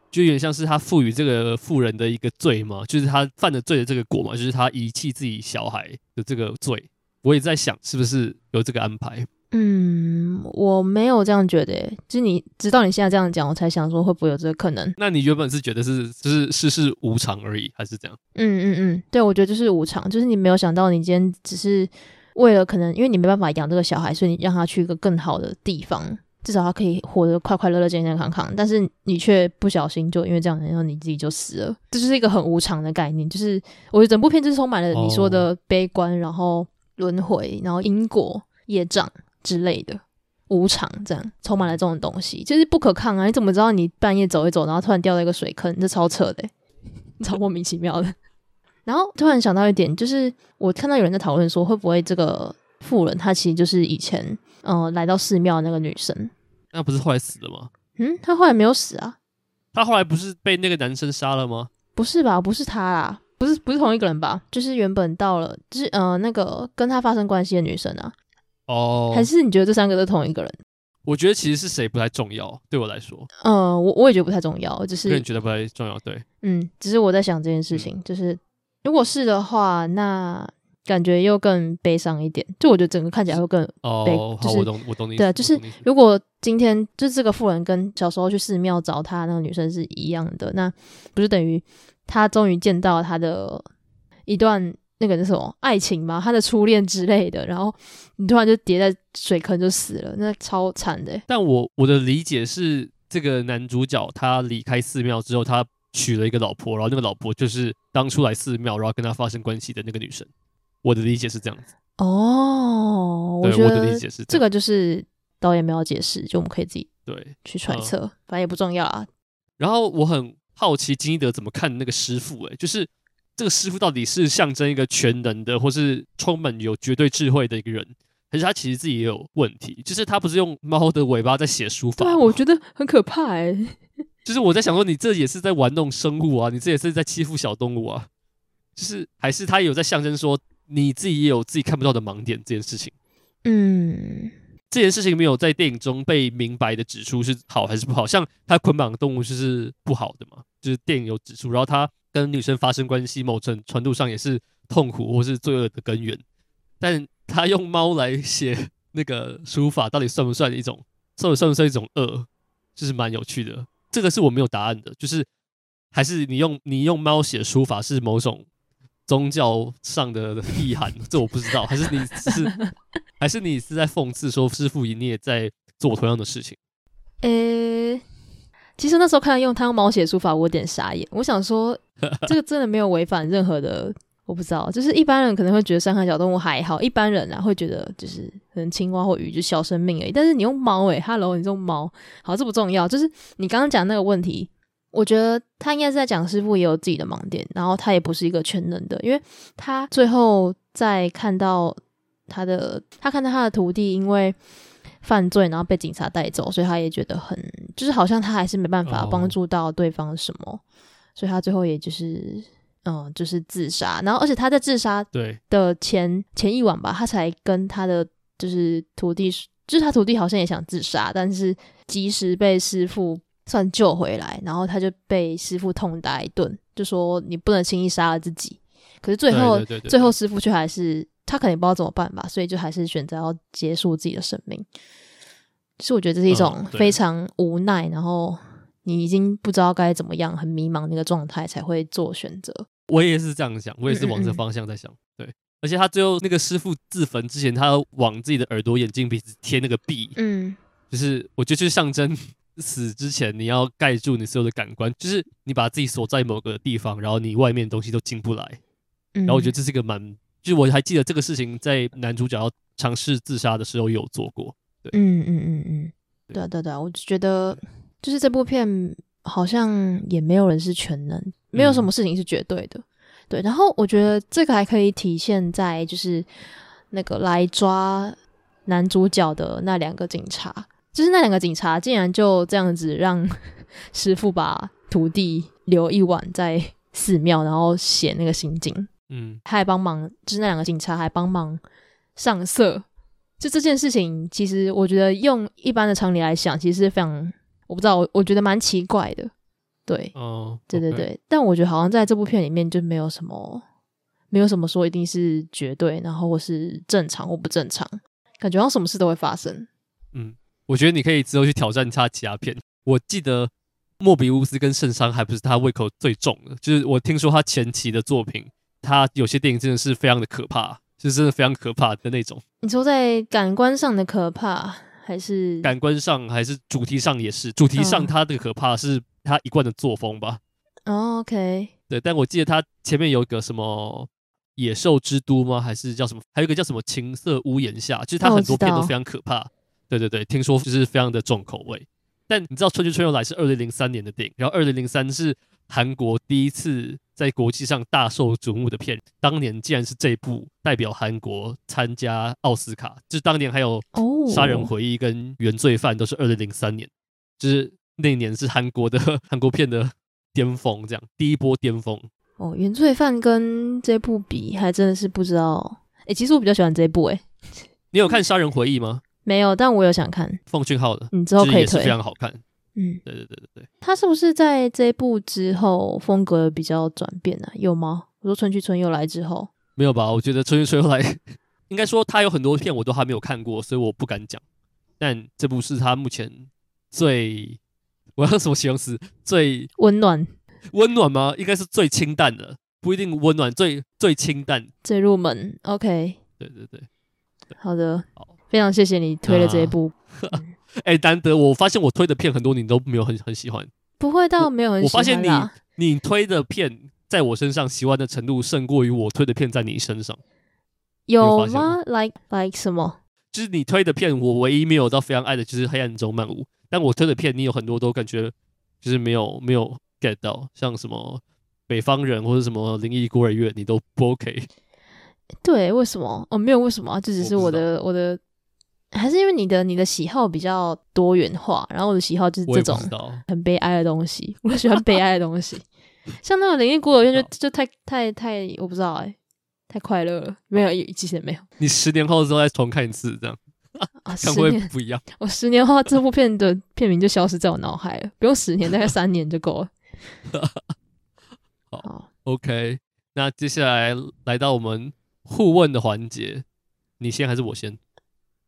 就有点像是他赋予这个妇人的一个罪吗？就是他犯的罪的这个果嘛，就是他遗弃自己小孩的这个罪。我也在想，是不是有这个安排？嗯，我没有这样觉得，就是你直到你现在这样讲，我才想说会不会有这个可能。那你原本是觉得是就是世事无常而已，还是这样？嗯嗯嗯，对，我觉得就是无常，就是你没有想到你今天只是为了可能，因为你没办法养这个小孩，所以你让他去一个更好的地方，至少他可以活得快快乐乐、健健康康。但是你却不小心就因为这样，然后你自己就死了，这就是一个很无常的概念。就是我觉得整部片就是充满了你说的悲观，然后轮回，然后因果业障。之类的无常，这样充满了这种东西，就是不可抗啊！你怎么知道你半夜走一走，然后突然掉到一个水坑？这超扯的，超莫名其妙的。然后突然想到一点，就是我看到有人在讨论说，会不会这个妇人她其实就是以前嗯、呃、来到寺庙的那个女生？那不是后来死了吗？嗯，她后来没有死啊。她后来不是被那个男生杀了吗？不是吧？不是她啦，不是不是同一个人吧？就是原本到了，就是呃那个跟她发生关系的女生啊。哦，oh, 还是你觉得这三个都同一个人？我觉得其实是谁不太重要，对我来说。嗯，我我也觉得不太重要，就是。个人觉得不太重要，对。嗯，只是我在想这件事情，嗯、就是如果是的话，那感觉又更悲伤一点。就我觉得整个看起来会更悲哦，就我懂，我懂你。对啊，就是如果今天就这个妇人跟小时候去寺庙找她那个女生是一样的，那不是等于她终于见到她的一段那个是什么爱情吗？他的初恋之类的，然后你突然就跌在水坑就死了，那超惨的欸。但我我的理解是，这个男主角他离开寺庙之后，他娶了一个老婆，然后那个老婆就是当初来寺庙，然后跟他发生关系的那个女生。我的理解是这样子。哦，我对，觉我的理得解是这个就是导演没有解释，就我们可以自己对。去揣测，嗯反正也不重要啊。然后我很好奇金一德怎么看那个师傅，哎，就是这个师傅到底是象征一个全能的，或是充满有绝对智慧的一个人，还是他其实自己也有问题？就是他不是用猫的尾巴在写书法吗？对啊，我觉得很可怕哎。就是我在想说，你这也是在玩弄生物啊，你这也是在欺负小动物啊，就是还是他有在象征说你自己也有自己看不到的盲点这件事情。嗯，这件事情没有在电影中被明白的指出是好还是不好，像他捆绑动物就是不好的嘛，就是电影有指出，然后他跟女生发生关系，某程程度上也是痛苦或是罪恶的根源，但他用猫来写 那个书法，到底算不算一种，算不算不算一种恶，就是蛮有趣的。这个是我没有答案的，就是还是你用你用猫写书法是某种宗教上的意涵，这我不知道，还是你是 还是你是在讽刺说师傅你也在做同样的事情？呃、欸，其实那时候看到用他用猫写书法，我有点傻眼。我想说，这个真的没有违反任何的，我不知道。就是一般人可能会觉得伤害小动物还好，一般人啊会觉得就是可能青蛙或鱼就小生命而已。但是你用猫，诶 Hello 你用猫，好，这不重要。就是你刚刚讲那个问题。我觉得他应该是在讲师傅也有自己的盲点，然后他也不是一个全能的，因为他最后在看到他的，他看到他的徒弟因为犯罪，然后被警察带走，所以他也觉得很，就是好像他还是没办法帮助到对方什么所以他最后也就是，嗯，就是自杀。然后，而且他在自杀的前前一晚吧，他才跟他的就是徒弟，就是他徒弟好像也想自杀，但是及时被师傅。算救回来，然后他就被师傅痛打一顿，就说你不能轻易杀了自己。可是最后，对对对对最后师傅却还是他可能不知道怎么办吧，所以就还是选择要结束自己的生命。所以我觉得这是一种非常无奈，嗯、然后你已经不知道该怎么样，很迷茫那个状态才会做选择。我也是这样想，我也是往这方向在想。嗯嗯嗯对，而且他最后那个师傅自焚之前，他往自己的耳朵、眼睛、鼻子贴那个壁，嗯，就是我觉得就是象征。死之前，你要盖住你所有的感官，就是你把自己锁在某个地方，然后你外面的东西都进不来。嗯、然后我觉得这是一个蛮，就是我还记得这个事情在男主角要尝试自杀的时候有做过。对，嗯嗯嗯嗯，对对对，我就觉得就是这部片好像也没有人是全能，没有什么事情是绝对的。嗯、对，然后我觉得这个还可以体现在就是那个来抓男主角的那两个警察。就是那两个警察竟然就这样子让 师傅把徒弟留一晚在寺庙，然后写那个心经。嗯，他还帮忙，就是那两个警察还帮忙上色。就这件事情，其实我觉得用一般的常理来想，其实是非常，我不知道，我我觉得蛮奇怪的。对，哦，对对对，但我觉得好像在这部片里面就没有什么，没有什么说一定是绝对，然后或是正常或不正常，感觉好像什么事都会发生。嗯。我觉得你可以之后去挑战他其他片。我记得莫比乌斯跟圣殤还不是他胃口最重的，就是我听说他前期的作品，他有些电影真的是非常的可怕，就是真的非常可怕的那种。你说在感官上的可怕，还是感官上，还是主题上也是？主题上他的可怕是他一贯的作风吧？哦，OK，对。但我记得他前面有一个什么野兽之都吗？还是叫什么？还有一个叫什么情色屋檐下？就是他很多片都非常可怕。哦对对对，听说就是非常的重口味，但你知道《春去春又来》是二零零三年的电影，然后二零零三是韩国第一次在国际上大受瞩目的片，当年竟然是这部代表韩国参加奥斯卡，就是当年还有《杀人回忆》跟《原罪犯》都是二零零三年，就是那一年是韩国的韩国片的巅峰，这样第一波巅峰。哦，《原罪犯》跟这部比，还真的是不知道。诶，其实我比较喜欢这部，诶，你有看《杀人回忆》吗？没有，但我有想看奉俊昊的，你之后可以推，也是非常好看。嗯，对对对对对。他是不是在这一部之后风格比较转变呢、啊？有吗？我说《春去春又来》之后，没有吧？我觉得春去春又来，应该说他有很多片我都还没有看过，所以我不敢讲。但这部是他目前最，我要什么形容词？最温暖，温暖吗？应该是最清淡的，不一定温暖，最最清淡，最入门。OK，对对对，对好的，好，非常谢谢你推了这一部。哎、啊，难得我发现我推的片很多你都没有很很喜欢，不会到没有很喜欢。我发现你你推的片在我身上喜欢的程度胜过于我推的片在你身上，有吗？Like like 什么？就是你推的片，我唯一没有到非常爱的，就是《黑暗中漫舞》。但我推的片，你有很多都感觉就是没有没有 get 到，像什么《北方人》或者什么《灵异孤儿院》，你都不 OK。对，为什么？哦，没有为什么啊，这只是我的我，我的，还是因为你的你的喜好比较多元化，然后我的喜好就是这种很悲哀的东西，我，我喜欢悲哀的东西，像那种《灵异孤儿院》就就太太太，我不知道哎、欸。太快乐了，没有，之前没有。你十年后之后再重看一次，这样 啊，看会不一样。我十年后这部片的片名就消失在我脑海了，不用十年，大概三年就够了。好，好，OK。那接下来来到我们互问的环节，你先还是我先？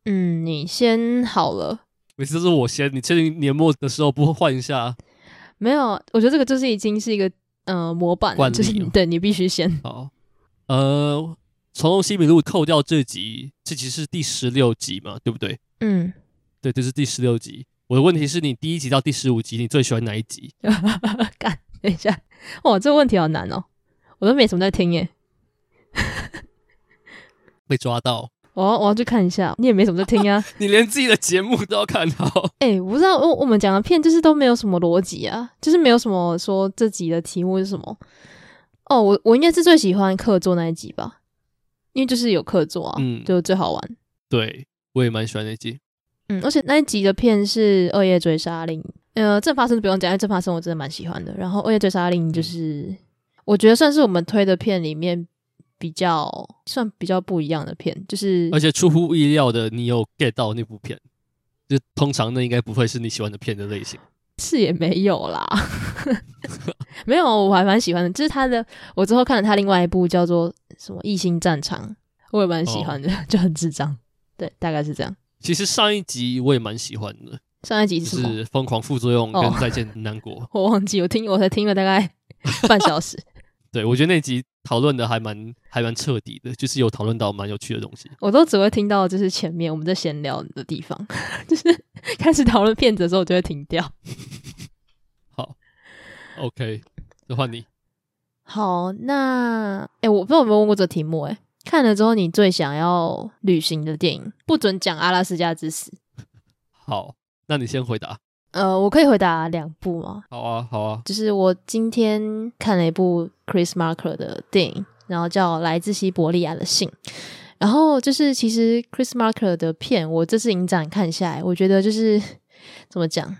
嗯，你先好了。每次都是我先，你确定年末的时候不会换一下？没有，我觉得这个就是已经是一个呃模板，就是对你必须先好。呃，从西米露扣掉这集，这集是第十六集嘛，对不对？嗯，对，这是第十六集。我的问题是你第一集到第十五集，你最喜欢哪一集？干，等一下，哇，这个问题好难哦，我都没什么在听耶。被抓到，我要我要去看一下，你也没什么在听啊，你连自己的节目都要看到。哎、欸，我不知道，我我们讲的片就是都没有什么逻辑啊，就是没有什么说这集的题目是什么。哦，我我应该是最喜欢客座那一集吧，因为就是有客座啊，嗯，就最好玩。对，我也蛮喜欢那一集。嗯，而且那一集的片是《恶夜追杀令》，呃，正发生不用讲，因为正发生我真的蛮喜欢的。然后《恶夜追杀令》就是、嗯、我觉得算是我们推的片里面比较算比较不一样的片，就是而且出乎意料的，你有 get 到那部片，就通常那应该不会是你喜欢的片的类型。是也没有啦，没有，我还蛮喜欢的。就是他的，我之后看了他另外一部叫做什么《异星战场》，我也蛮喜欢的，哦、就很智障。对，大概是这样。其实上一集我也蛮喜欢的。上一集是？疯狂副作用跟再见南国。哦、我忘记，我听我才听了大概 半小时。对，我觉得那集讨论的还蛮还蛮彻底的，就是有讨论到蛮有趣的东西。我都只会听到就是前面我们在闲聊的地方，就是开始讨论骗子的时候，我就会停掉。好，OK，就换你。好，那哎、欸，我不知道有没有问过这题目、欸？哎，看了之后你最想要旅行的电影，不准讲《阿拉斯加之死》。好，那你先回答。呃，我可以回答两部吗？好啊，好啊。就是我今天看了一部 Chris Marker 的电影，然后叫《来自西伯利亚的信》。然后就是其实 Chris Marker 的片，我这次影展看下来，我觉得就是 怎么讲，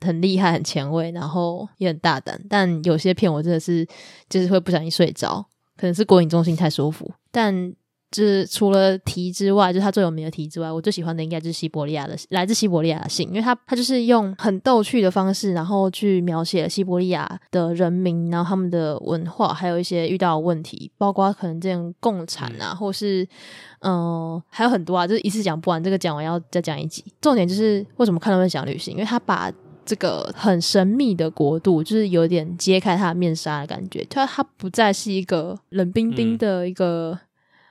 很厉害，很前卫，然后也很大胆。但有些片我真的是就是会不小心睡着，可能是国影中心太舒服，但。就是除了题之外，就是他最有名的题之外，我最喜欢的应该就是西伯利亚的来自西伯利亚的信，因为他他就是用很逗趣的方式，然后去描写了西伯利亚的人民，然后他们的文化，还有一些遇到的问题，包括可能这样共产啊，或是嗯、呃，还有很多啊，就是一次讲不完，这个讲完要再讲一集。重点就是为什么看他们讲旅行，因为他把这个很神秘的国度，就是有点揭开他的面纱的感觉，他他不再是一个冷冰冰的一个。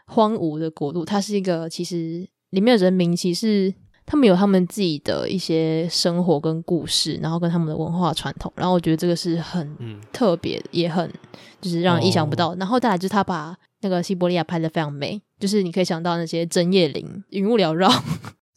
嗯荒芜的国度，它是一个其实里面的人民，其实他们有他们自己的一些生活跟故事，然后跟他们的文化传统，然后我觉得这个是很特别，嗯、也很就是让人意想不到。哦、然后再来就是他把那个西伯利亚拍的非常美，就是你可以想到那些针叶林、云雾缭绕。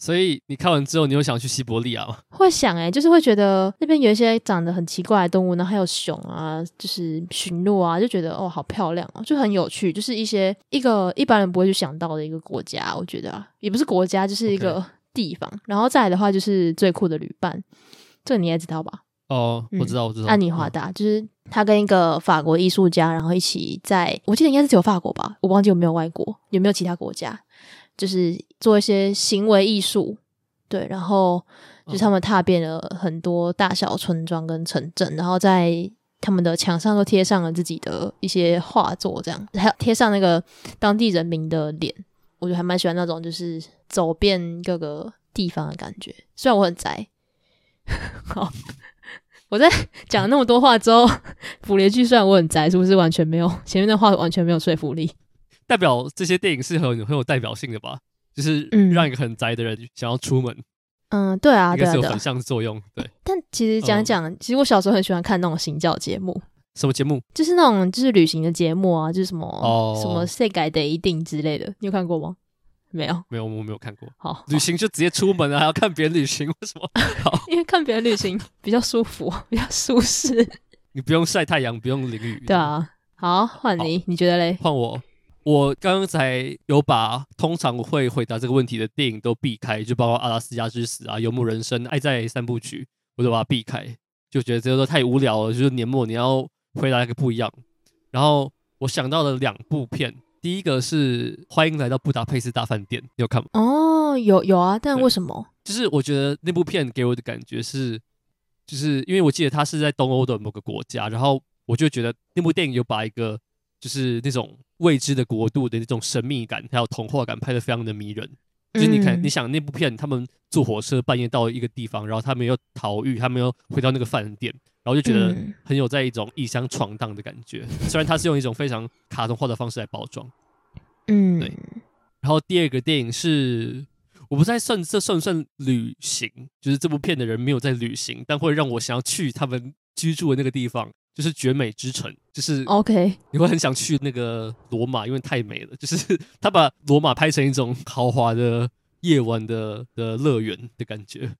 所以你看完之后，你有想去西伯利亚吗？会想哎、欸，就是会觉得那边有一些长得很奇怪的动物，然后还有熊啊，就是驯鹿啊，就觉得哦，好漂亮哦，就很有趣，就是一些一个一般人不会去想到的一个国家，我觉得啊，也不是国家，就是一个地方。Okay. 然后再来的话，就是最酷的旅伴，这个你也知道吧？哦，我知道，我知道，安妮华达，嗯、就是他跟一个法国艺术家，然后一起在，我记得应该是只有法国吧，我忘记有没有外国，有没有其他国家。就是做一些行为艺术，对，然后就是他们踏遍了很多大小村庄跟城镇，然后在他们的墙上都贴上了自己的一些画作，这样还有贴上那个当地人民的脸，我就还蛮喜欢那种就是走遍各个地方的感觉。虽然我很宅，好，我在讲了那么多话之后，补了一句：虽然我很宅，是不是完全没有前面的话完全没有说服力？代表这些电影是很很有代表性的吧？就是让一个很宅的人想要出门。嗯，对啊，应该是有反向作用，对。但其实讲讲，嗯、其实我小时候很喜欢看那种行脚节目。什么节目？就是那种就是旅行的节目啊，就是什么、哦、什么世改的一定之类的，你有看过吗？没有，没有，我没有看过。好，旅行就直接出门啊，还要看别人旅行，为什么？好，因为看别人旅行比较舒服，比较舒适。你不用晒太阳，不用淋雨。对啊，好，换你，你觉得嘞？换我。我刚才有把通常会回答这个问题的电影都避开，就包括《阿拉斯加之死》啊，《游牧人生》、《爱在三部曲》，我都把它避开，就觉得这个太无聊了。就是年末你要回答一个不一样。然后我想到了两部片，第一个是《欢迎来到布达佩斯大饭店》，你有看吗？哦，有有啊，但为什么？就是我觉得那部片给我的感觉是，就是因为我记得它是在东欧的某个国家，然后我就觉得那部电影有把一个就是那种。未知的国度的那种神秘感，还有童话感，拍的非常的迷人。就是你看，嗯、你想那部片，他们坐火车半夜到一个地方，然后他们又逃狱，他们又回到那个饭店，然后就觉得很有在一种异乡闯荡的感觉。嗯、虽然它是用一种非常卡通化的方式来包装，嗯，对。然后第二个电影是，我不太算这算不算旅行？就是这部片的人没有在旅行，但会让我想要去他们居住的那个地方。就是绝美之城，就是 OK，你会很想去那个罗马，因为太美了。就是他把罗马拍成一种豪华的夜晚的的乐园的感觉，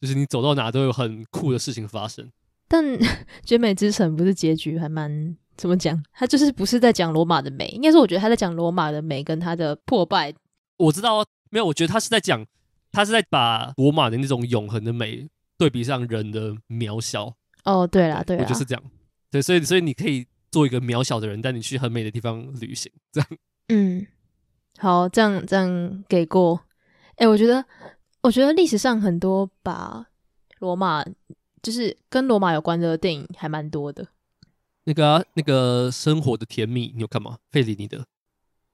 就是你走到哪都有很酷的事情发生。但 绝美之城不是结局还蛮怎么讲？他就是不是在讲罗马的美，应该是我觉得他在讲罗马的美跟他的破败。我知道啊，没有，我觉得他是在讲，他是在把罗马的那种永恒的美对比上人的渺小。哦，对啦，对啦，我就是这样。对，所以所以你可以做一个渺小的人，带你去很美的地方旅行，这样。嗯，好，这样这样给过。哎，我觉得我觉得历史上很多把罗马就是跟罗马有关的电影还蛮多的。那个、啊、那个生活的甜蜜，你有看吗？费里尼的。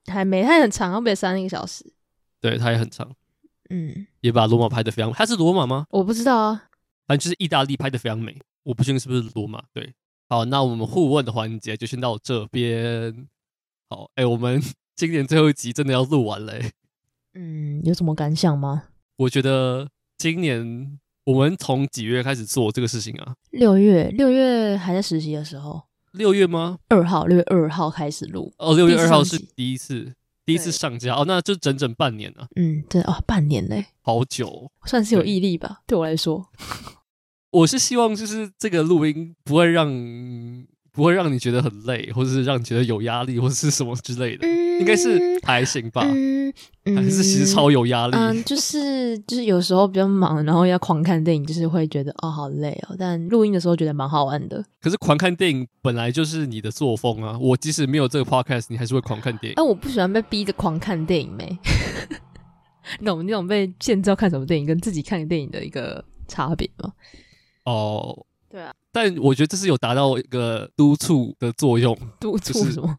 还没，它很长，要不得三个小时。对，它也很长。嗯，也把罗马拍的非常。它是罗马吗？我不知道啊，反正就是意大利拍的非常美。我不确定是不是罗马。对。好，那我们互问的环节就先到这边。好，哎、欸，我们 今年最后一集真的要录完嘞。嗯，有什么感想吗？我觉得今年我们从几月开始做这个事情啊？六月，六月还在实习的时候。六月吗？二号，六月二号开始录。哦，六月二号是第一次，第一次上架。哦，那就整整半年了。嗯，对哦，半年嘞，好久，算是有毅力吧，对，对我来说。我是希望就是这个录音不会让不会让你觉得很累，或者是让你觉得有压力，或者是什么之类的，嗯、应该是还行吧？嗯嗯、还是其实超有压力？嗯，就是就是有时候比较忙，然后要狂看电影，就是会觉得哦好累哦。但录音的时候觉得蛮好玩的。可是狂看电影本来就是你的作风啊！我即使没有这个 podcast，你还是会狂看电影。哎、啊，我不喜欢被逼着狂看电影没？那我们那种被限制要看什么电影，跟自己看电影的一个差别吗？哦，oh, 对啊，但我觉得这是有达到一个督促的作用。督促什么？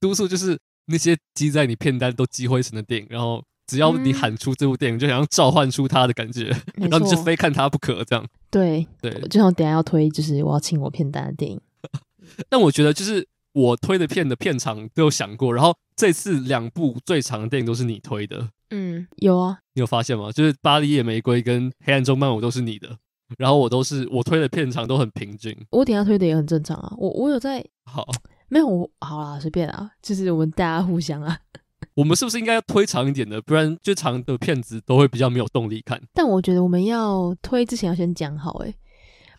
督促就是那些积在你片单都积灰尘的电影，然后只要你喊出这部电影，嗯、就想要召唤出它的感觉，然后你就非看它不可。这样，对对，就像我等下要推，就是我要清我片单的电影。但我觉得，就是我推的片的片长都有想过，然后这次两部最长的电影都是你推的。嗯，有啊，你有发现吗？就是《巴黎野玫瑰》跟《黑暗中漫舞》都是你的。然后我都是我推的片长都很平均，我等下推的也很正常啊。我我有在好 没有我好啦，随便啊，就是我们大家互相啊。我们是不是应该要推长一点的？不然最长的片子都会比较没有动力看。但我觉得我们要推之前要先讲好诶，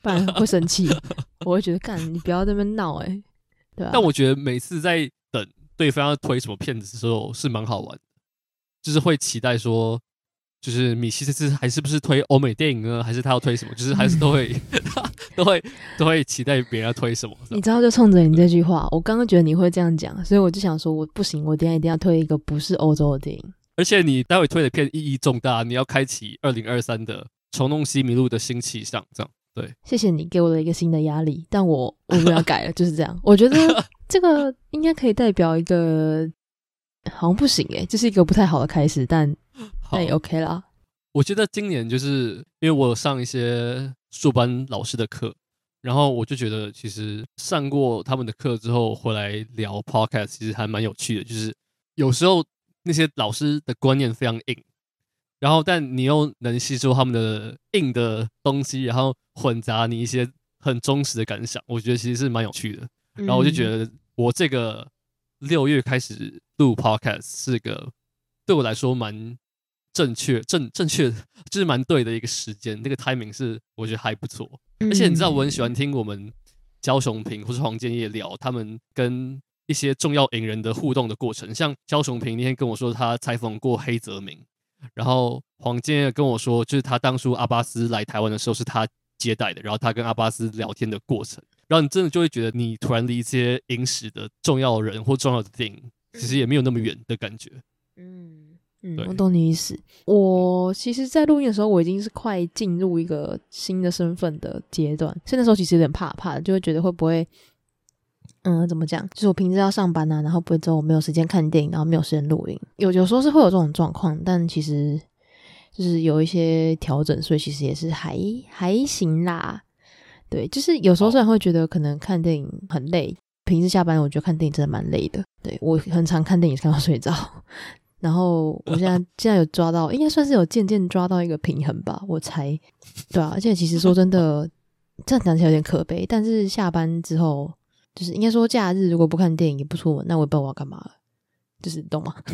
不然会生气。我会觉得干你不要在那边闹诶，对啊。但我觉得每次在等对方要推什么片子的时候是蛮好玩的，就是会期待说。就是米西这次还是不是推欧美电影呢？还是他要推什么？就是还是都会、嗯、都会都会期待别人要推什么？你知道，就冲着你这句话，我刚刚觉得你会这样讲，所以我就想说，我不行，我等下一定要推一个不是欧洲的电影。而且你待会推的片意义重大，你要开启二零二三的虫弄西迷路的新气象，这样对，谢谢你给我的一个新的压力，但我我们要改了，就是这样。我觉得这个应该可以代表一个，好像不行诶，这是一个不太好的开始，但但也 OK 啦。我觉得今年就是因为我有上一些硕班老师的课，然后我就觉得其实上过他们的课之后回来聊 Podcast，其实还蛮有趣的。就是有时候那些老师的观念非常硬，然后但你又能吸收他们的硬的东西，然后混杂你一些很忠实的感想，我觉得其实是蛮有趣的。然后我就觉得我这个六月开始录 Podcast 是个对我来说蛮。正确正正确，就是蛮对的一个时间，那个 timing 是我觉得还不错。而且你知道，我很喜欢听我们焦雄平或是黄建业聊他们跟一些重要影人的互动的过程。像焦雄平那天跟我说他采访过黑泽明，然后黄建业跟我说，就是他当初阿巴斯来台湾的时候是他接待的，然后他跟阿巴斯聊天的过程，然后你真的就会觉得你突然离一些影史的重要人或重要的电影，其实也没有那么远的感觉。嗯。嗯，我懂你意思。我其实，在录音的时候，我已经是快进入一个新的身份的阶段，所以那时候其实有点怕怕的，就会觉得会不会，嗯，怎么讲？就是我平时要上班啊，然后不会之后我没有时间看电影，然后没有时间录音。有有时候是会有这种状况，但其实就是有一些调整，所以其实也是还还行啦。对，就是有时候虽然会觉得可能看电影很累，平时下班我觉得看电影真的蛮累的。对，我很常看电影看到睡着。然后我现在 现在有抓到，应该算是有渐渐抓到一个平衡吧，我才，对啊。而且其实说真的，这样讲起来有点可悲。但是下班之后，就是应该说假日如果不看电影也不出门，那我也不知道我要干嘛了，就是懂吗？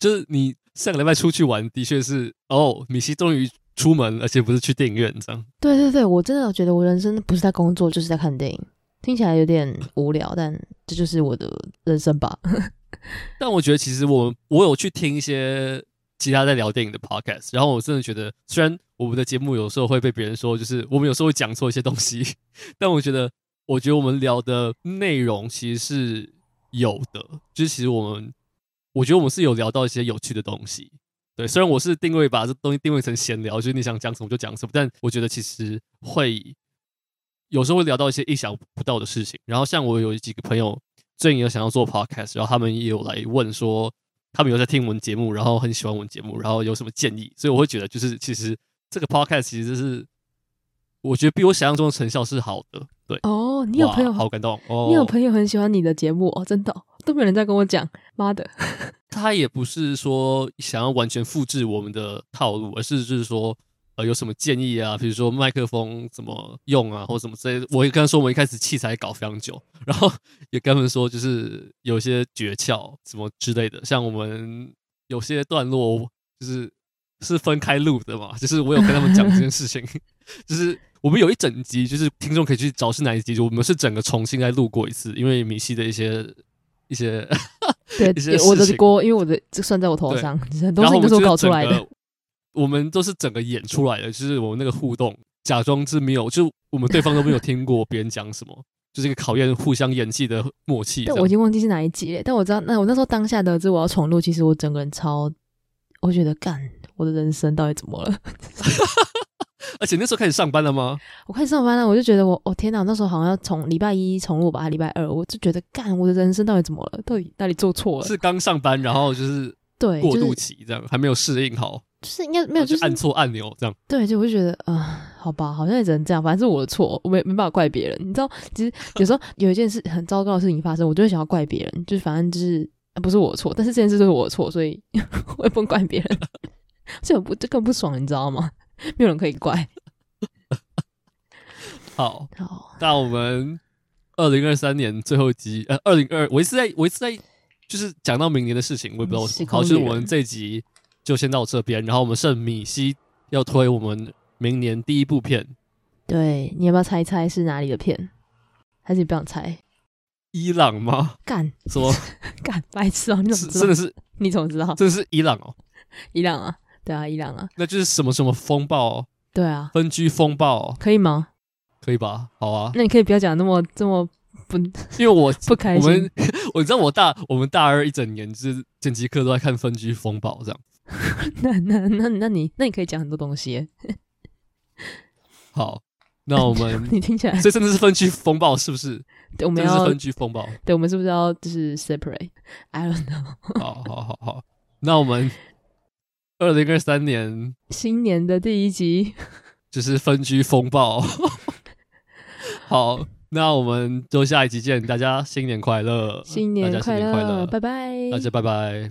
就是你上个礼拜出去玩，的确是哦，米西终于出门，而且不是去电影院这样。对对对，我真的觉得我人生不是在工作，就是在看电影。听起来有点无聊，但这就是我的人生吧。但我觉得，其实我我有去听一些其他在聊电影的 podcast，然后我真的觉得，虽然我们的节目有时候会被别人说，就是我们有时候会讲错一些东西，但我觉得，我觉得我们聊的内容其实是有的，就是其实我们，我觉得我们是有聊到一些有趣的东西。对，虽然我是定位把这东西定位成闲聊，就是你想讲什么就讲什么，但我觉得其实会。有时候会聊到一些意想不到的事情，然后像我有几个朋友最近有想要做 podcast，然后他们也有来问说，他们有在听我们节目，然后很喜欢我们节目，然后有什么建议，所以我会觉得就是其实这个 podcast 其实是我觉得比我想象中的成效是好的。对哦，你有朋友好感动哦，你有朋友很喜欢你的节目哦，真的、哦、都没有人在跟我讲，妈的，他也不是说想要完全复制我们的套路，而是就是说。呃，有什么建议啊？比如说麦克风怎么用啊，或者什么之类的。我也跟他说，我们一开始器材搞非常久，然后也跟他们说，就是有些诀窍什么之类的。像我们有些段落就是是分开录的嘛，就是我有跟他们讲这件事情。就是我们有一整集，就是听众可以去找是哪一集，就我们是整个重新再录过一次，因为米西的一些一些对 一些我的锅，因为我的这算在我头上，很多事情都是我搞出来的。我们都是整个演出来的，就是我们那个互动，假装是没有，就我们对方都没有听过别人讲什么，就是一个考验互相演技的默契。但我已经忘记是哪一集了，但我知道，那我那时候当下得知我要重录，其实我整个人超，我觉得干，我的人生到底怎么了？而且那时候开始上班了吗？我开始上班了，我就觉得我，我、哦、天哪，那时候好像要从礼拜一重录吧，还礼拜二，我就觉得干，我的人生到底怎么了？到底哪里做错了？是刚上班，然后就是对过渡期这样，还没有适应好。就是应该没有，就是按错按钮这样。对，就我就觉得啊、呃，好吧，好像也只能这样，反正是我的错，我没没办法怪别人。你知道，其实 有时候有一件事很糟糕的事情发生，我就会想要怪别人，就是反正就是不是我的错，但是这件事就是我的错，所以 我也不能怪别人。这我不这更不爽，你知道吗？没有人可以怪。好，好，那我们二零二三年最后一集，呃，二零二，我一直在，我一直在，就是讲到明年的事情，我也不知道为什么。好，就是我们这一集。就先到这边，然后我们剩米西要推我们明年第一部片。对，你要不要猜一猜是哪里的片？还是你不想猜？伊朗吗？干什么？干白痴哦！你怎么知道？真的是？你怎么知道？真的是伊朗哦！伊朗啊，对啊，伊朗啊。那就是什么什么风暴？对啊，分居风暴可以吗？可以吧？好啊。那你可以不要讲那么这么不，因为我不开心。我们我知道我大我们大二一整年就是剪辑课都在看分居风暴这样。那那那那你那你可以讲很多东西，好，那我们 你听起来，这真的是分区风暴是不是？对，我们要分区风暴。对，我们是不是要就是 separate？I don't know。好好好好，那我们二零二三年新年的第一集就是分区风暴。好，那我们就下一集见，大家新年快乐！新年快乐，拜拜！大家拜拜。